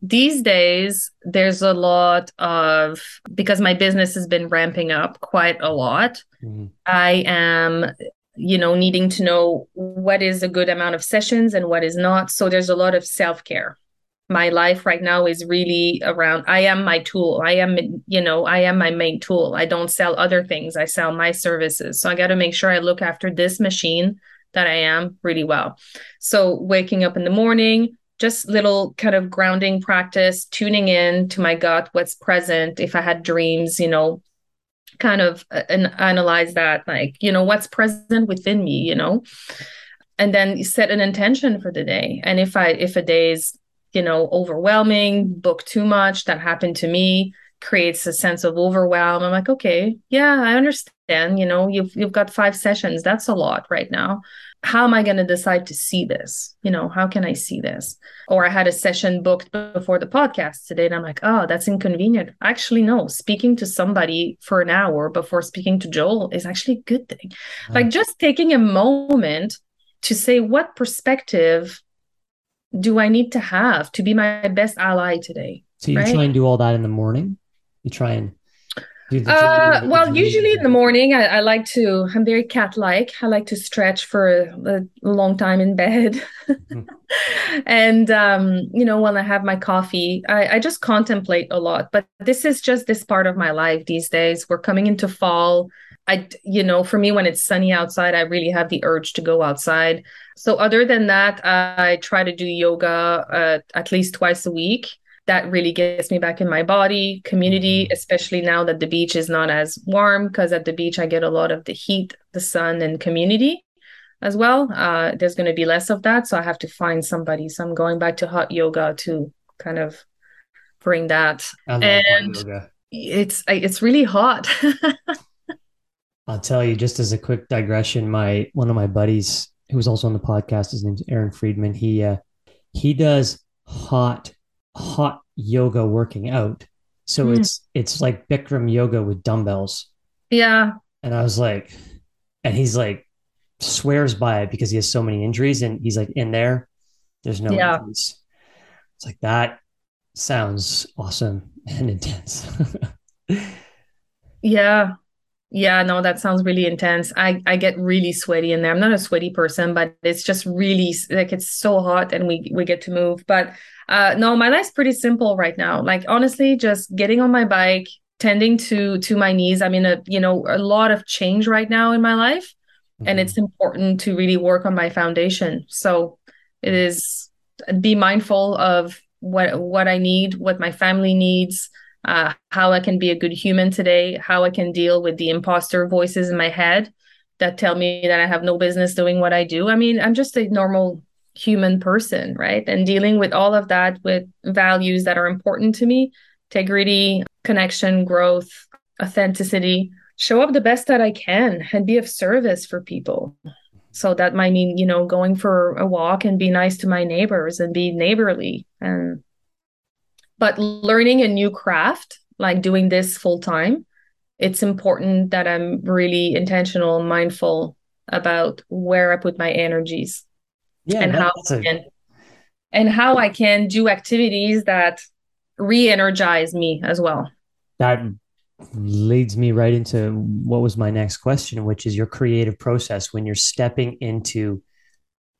These days, there's a lot of because my business has been ramping up quite a lot. Mm-hmm. I am you know needing to know what is a good amount of sessions and what is not. So there's a lot of self-care. My life right now is really around i am my tool. I am you know i am my main tool. I don't sell other things. I sell my services. So i got to make sure i look after this machine that i am really well. So waking up in the morning just little kind of grounding practice tuning in to my gut what's present. If i had dreams you know kind of uh, and analyze that like you know what's present within me you know? And then set an intention for the day. And if i if a day is you know overwhelming book too much that happened to me creates a sense of overwhelm i'm like okay yeah i understand you know you've you've got five sessions that's a lot right now how am I going to decide to see this? You know, how can I see this? Or I had a session booked before the podcast today, and I'm like, oh, that's inconvenient. Actually, no, speaking to somebody for an hour before speaking to Joel is actually a good thing. Like just taking a moment to say, what perspective do I need to have to be my best ally today? So you right? try and do all that in the morning? You try and uh, well, usually in the morning, I, I, like to, I'm very cat like. I like to stretch for a, a long time in bed. mm-hmm. And, um, you know, when I have my coffee, I, I just contemplate a lot. But this is just this part of my life these days. We're coming into fall. I, you know, for me, when it's sunny outside, I really have the urge to go outside. So, other than that, I try to do yoga uh, at least twice a week that really gets me back in my body. Community mm-hmm. especially now that the beach is not as warm because at the beach i get a lot of the heat the sun and community as well. Uh, there's going to be less of that so i have to find somebody. So i'm going back to hot yoga to kind of bring that. And it's it's really hot. I'll tell you just as a quick digression my one of my buddies who was also on the podcast his name's aaron friedman. He uh he does hot hot yoga working out. So mm. it's it's like Bikram yoga with dumbbells. Yeah. And I was like, and he's like swears by it because he has so many injuries and he's like in there, there's no yeah. injuries. It's like that sounds awesome and intense. yeah. Yeah, no, that sounds really intense. I I get really sweaty in there. I'm not a sweaty person, but it's just really like it's so hot and we we get to move. But uh no, my life's pretty simple right now. Like honestly, just getting on my bike, tending to to my knees. I'm in a, you know, a lot of change right now in my life, mm-hmm. and it's important to really work on my foundation. So it is be mindful of what what I need, what my family needs uh, how I can be a good human today, how I can deal with the imposter voices in my head that tell me that I have no business doing what I do. I mean, I'm just a normal human person, right? And dealing with all of that with values that are important to me integrity, connection, growth, authenticity, show up the best that I can and be of service for people. So that might mean, you know, going for a walk and be nice to my neighbors and be neighborly and but learning a new craft, like doing this full time, it's important that I'm really intentional, and mindful about where I put my energies. Yeah, and how I can, and how I can do activities that re-energize me as well. That leads me right into what was my next question, which is your creative process when you're stepping into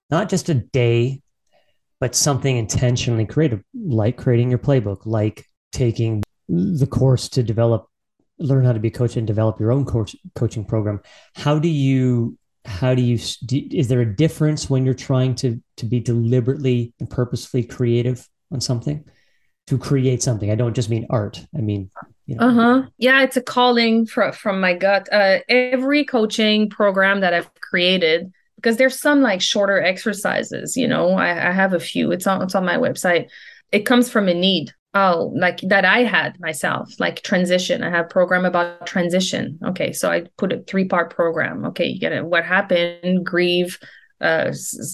not just a day but something intentionally creative, like creating your playbook, like taking the course to develop, learn how to be a coach and develop your own coach, coaching program. How do you, how do you, is there a difference when you're trying to, to be deliberately and purposefully creative on something? To create something. I don't just mean art. I mean, you know. Uh-huh. Yeah, it's a calling from from my gut. Uh, every coaching program that I've created because there's some like shorter exercises you know I, I, have a few it's on it's on my website. It comes from a need oh like that i had myself like transition. I have program about transition. Okay so i put a three part program. Okay you get it. What happened? Grieve uh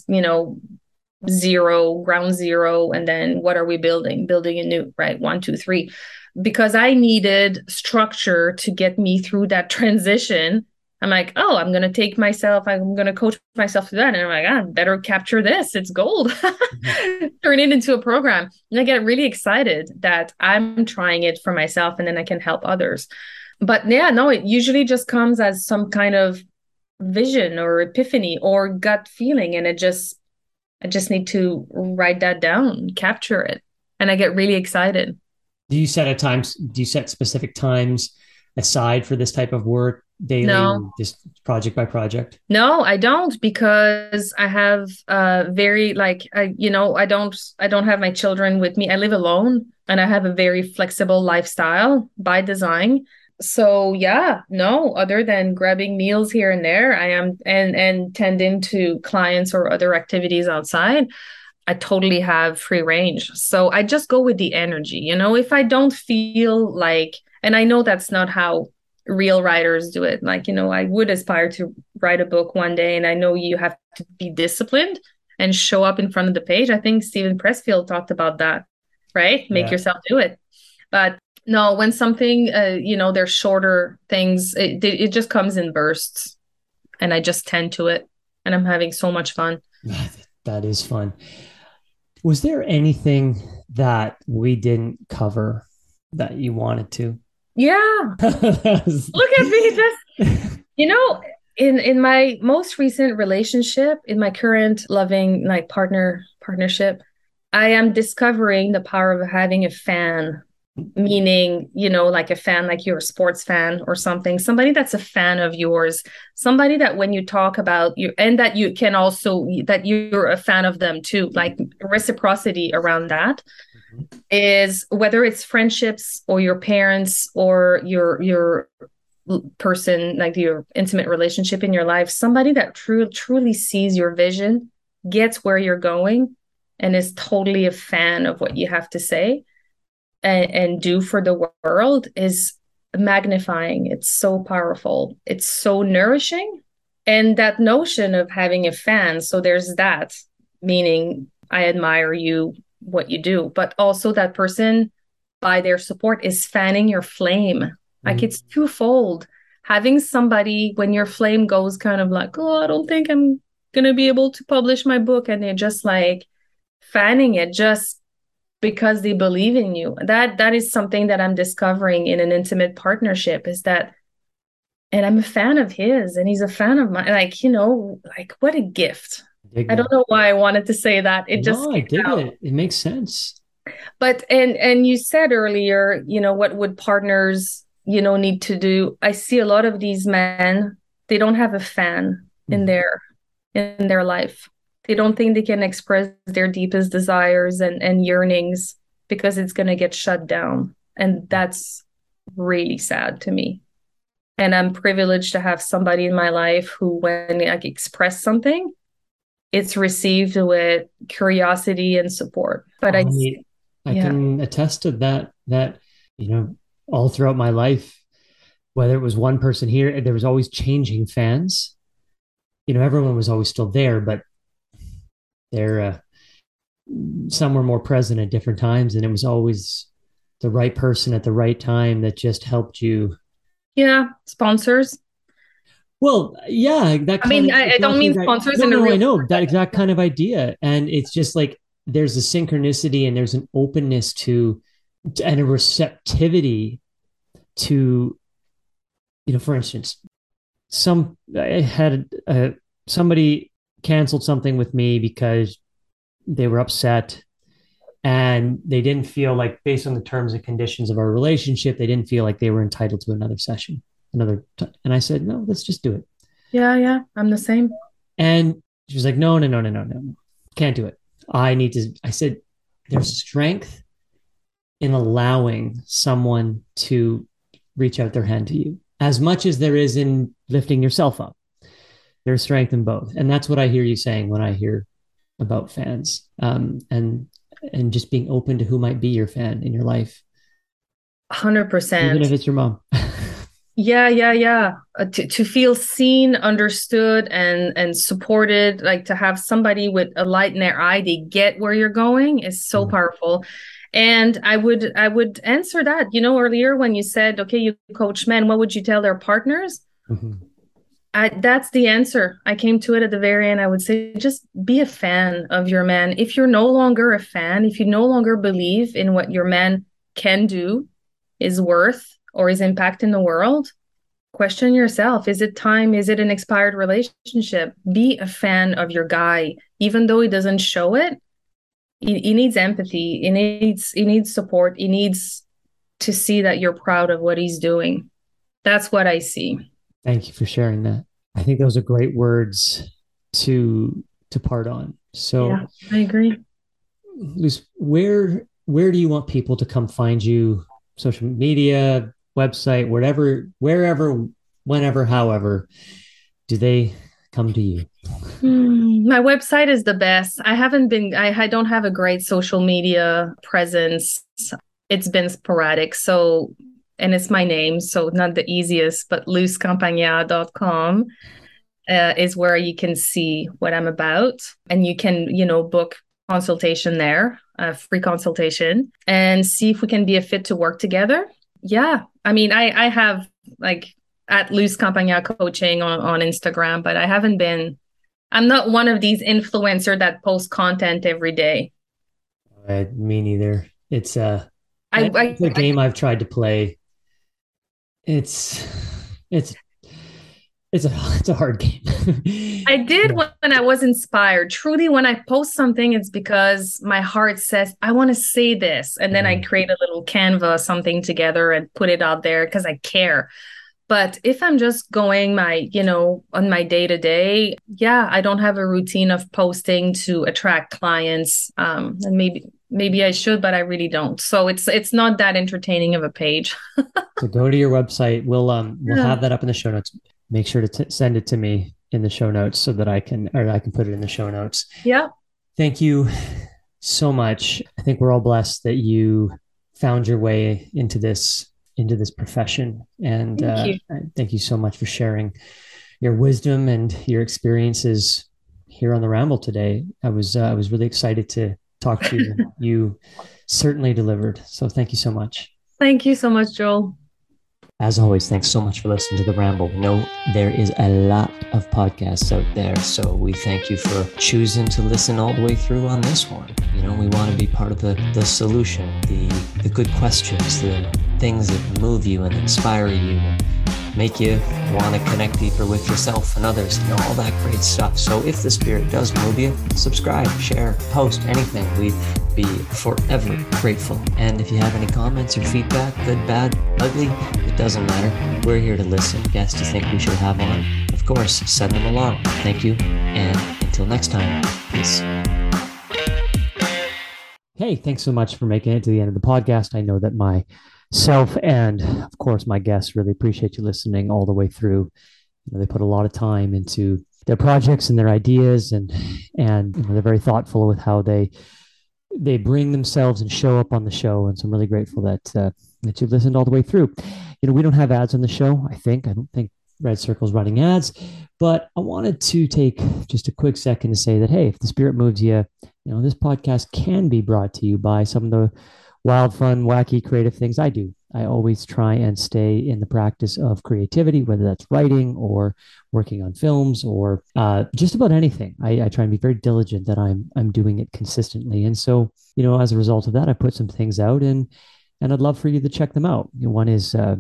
you know zero ground zero and then what are we building? Building a new right? One two three. Because i needed structure to get me through that transition I'm like, oh, I'm gonna take myself, I'm gonna coach myself to that. And I'm like, ah, better capture this. It's gold. mm-hmm. Turn it into a program. And I get really excited that I'm trying it for myself and then I can help others. But yeah, no, it usually just comes as some kind of vision or epiphany or gut feeling. And it just I just need to write that down, capture it. And I get really excited. Do you set at times, do you set specific times aside for this type of work? Daily no. just project by project no i don't because i have uh very like i you know i don't i don't have my children with me i live alone and i have a very flexible lifestyle by design so yeah no other than grabbing meals here and there i am and and tending to clients or other activities outside I totally have free range. So I just go with the energy. You know, if I don't feel like, and I know that's not how real writers do it. Like, you know, I would aspire to write a book one day, and I know you have to be disciplined and show up in front of the page. I think Steven Pressfield talked about that, right? Make yeah. yourself do it. But no, when something, uh, you know, they're shorter things, it, it just comes in bursts, and I just tend to it, and I'm having so much fun. that is fun. Was there anything that we didn't cover that you wanted to? Yeah. Look at me just you know, in in my most recent relationship, in my current loving like partner partnership, I am discovering the power of having a fan, meaning, you know, like a fan like you're a sports fan or something, somebody that's a fan of yours, somebody that when you talk about you and that you can also that you're a fan of them too, like reciprocity around that is whether it's friendships or your parents or your your person like your intimate relationship in your life somebody that truly truly sees your vision gets where you're going and is totally a fan of what you have to say and, and do for the world is magnifying. It's so powerful. It's so nourishing. And that notion of having a fan so there's that meaning i admire you what you do, but also that person by their support is fanning your flame. Mm-hmm. Like it's twofold. Having somebody when your flame goes kind of like, oh, I don't think I'm gonna be able to publish my book, and they're just like fanning it just because they believe in you. That that is something that I'm discovering in an intimate partnership is that and I'm a fan of his and he's a fan of mine. Like, you know, like what a gift. I, I don't know why I wanted to say that. It no, just I dig out. it. It makes sense. But and and you said earlier, you know, what would partners, you know, need to do? I see a lot of these men, they don't have a fan mm. in mm-hmm. their in their life. They don't think they can express their deepest desires and, and yearnings because it's gonna get shut down. And that's really sad to me and i'm privileged to have somebody in my life who when i express something it's received with curiosity and support. But i i, I can attest to that that you know all throughout my life whether it was one person here there was always changing fans. You know everyone was always still there but they're uh, some were more present at different times and it was always the right person at the right time that just helped you yeah, sponsors. Well, yeah, that. I mean, of, I, I don't mean sponsors. That, no, no, I know that exact kind of idea, and it's just like there's a synchronicity and there's an openness to, and a receptivity to, you know, for instance, some I had uh, somebody canceled something with me because they were upset and they didn't feel like based on the terms and conditions of our relationship they didn't feel like they were entitled to another session another t- and i said no let's just do it yeah yeah i'm the same and she was like no no no no no no can't do it i need to i said there's strength in allowing someone to reach out their hand to you as much as there is in lifting yourself up there's strength in both and that's what i hear you saying when i hear about fans um, and and just being open to who might be your fan in your life. 100%. Even if it's your mom. yeah, yeah, yeah. Uh, to, to feel seen, understood, and and supported, like to have somebody with a light in their eye, they get where you're going is so mm-hmm. powerful. And I would I would answer that. You know, earlier when you said, okay, you coach men, what would you tell their partners? Mm-hmm. I, that's the answer. I came to it at the very end. I would say just be a fan of your man. If you're no longer a fan, if you no longer believe in what your man can do, is worth, or is impact in the world, question yourself. Is it time? Is it an expired relationship? Be a fan of your guy, even though he doesn't show it. He, he needs empathy. He needs he needs support. He needs to see that you're proud of what he's doing. That's what I see. Thank you for sharing that. I think those are great words to to part on. So yeah, I agree. Luce, where where do you want people to come find you? Social media, website, whatever, wherever, whenever, however, do they come to you? Mm, my website is the best. I haven't been. I, I don't have a great social media presence. It's been sporadic. So and it's my name, so not the easiest, but lucecampagna.com uh, is where you can see what I'm about. And you can, you know, book consultation there, a free consultation, and see if we can be a fit to work together. Yeah. I mean, I, I have like at Luce Campagna coaching on, on Instagram, but I haven't been, I'm not one of these influencer that post content every day. Uh, me neither. It's uh, I, I, it's a game I, I've tried to play it's it's it's a it's a hard game. I did yeah. when I was inspired. Truly, when I post something, it's because my heart says I want to say this, and then mm I create a little Canva something together and put it out there because I care. But if I'm just going my, you know, on my day to day, yeah, I don't have a routine of posting to attract clients. Um, and maybe maybe I should, but I really don't. So it's it's not that entertaining of a page. so go to your website. We'll um we'll yeah. have that up in the show notes. Make sure to t- send it to me in the show notes so that I can or I can put it in the show notes. Yeah. Thank you so much. I think we're all blessed that you found your way into this into this profession and thank, uh, you. thank you so much for sharing your wisdom and your experiences here on the ramble today. I was uh, I was really excited to talk to you. you certainly delivered. So thank you so much. Thank you so much, Joel. As always, thanks so much for listening to The Ramble. We know there is a lot of podcasts out there, so we thank you for choosing to listen all the way through on this one. You know, we want to be part of the, the solution, the, the good questions, the things that move you and inspire you, make you want to connect deeper with yourself and others, and all that great stuff. So if the spirit does move you, subscribe, share, post, anything. We'd be forever grateful. And if you have any comments or feedback, good, bad, ugly, it doesn't matter. We're here to listen. Guests you think we should have on, of course, send them along. Thank you. And until next time, peace. Hey, thanks so much for making it to the end of the podcast. I know that myself and, of course, my guests really appreciate you listening all the way through. You know, they put a lot of time into their projects and their ideas, and and you know, they're very thoughtful with how they they bring themselves and show up on the show. And so I'm really grateful that uh, that you've listened all the way through. You know, we don't have ads on the show. I think I don't think Red Circle's running ads, but I wanted to take just a quick second to say that hey, if the spirit moves you you know, this podcast can be brought to you by some of the wild, fun, wacky, creative things I do. I always try and stay in the practice of creativity, whether that's writing or working on films or uh, just about anything. I, I, try and be very diligent that I'm I'm doing it consistently. And so, you know, as a result of that, I put some things out and and I'd love for you to check them out. One is uh,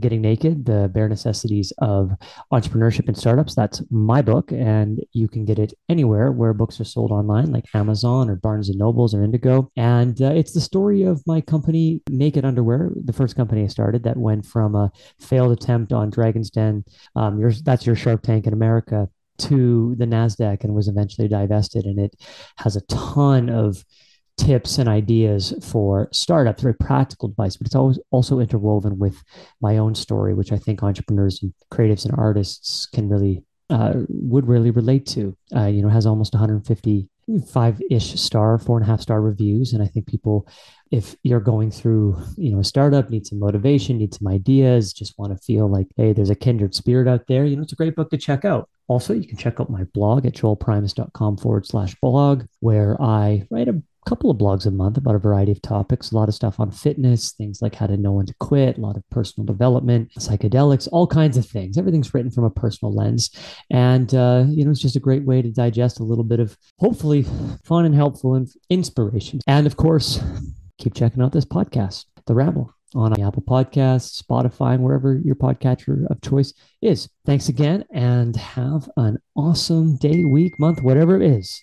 Getting Naked, the bare necessities of entrepreneurship and startups. That's my book, and you can get it anywhere where books are sold online, like Amazon or Barnes and Nobles or Indigo. And uh, it's the story of my company, Naked Underwear, the first company I started that went from a failed attempt on Dragon's Den. Um, your, that's your Shark Tank in America to the NASDAQ and was eventually divested. And it has a ton of tips and ideas for startups, very practical advice, but it's always also interwoven with my own story, which I think entrepreneurs and creatives and artists can really uh, would really relate to. Uh, you know, has almost 150 five-ish star, four and a half star reviews, and I think people, if you're going through, you know, a startup, need some motivation, need some ideas, just want to feel like, hey, there's a kindred spirit out there. You know, it's a great book to check out. Also, you can check out my blog at joelprimus.com forward slash blog, where I write a couple of blogs a month about a variety of topics, a lot of stuff on fitness, things like how to know when to quit, a lot of personal development, psychedelics, all kinds of things. Everything's written from a personal lens. And, uh, you know, it's just a great way to digest a little bit of hopefully fun and helpful and inspiration. And of course, keep checking out this podcast, The Ramble. On Apple Podcasts, Spotify, and wherever your podcatcher of choice is. Thanks again and have an awesome day, week, month, whatever it is.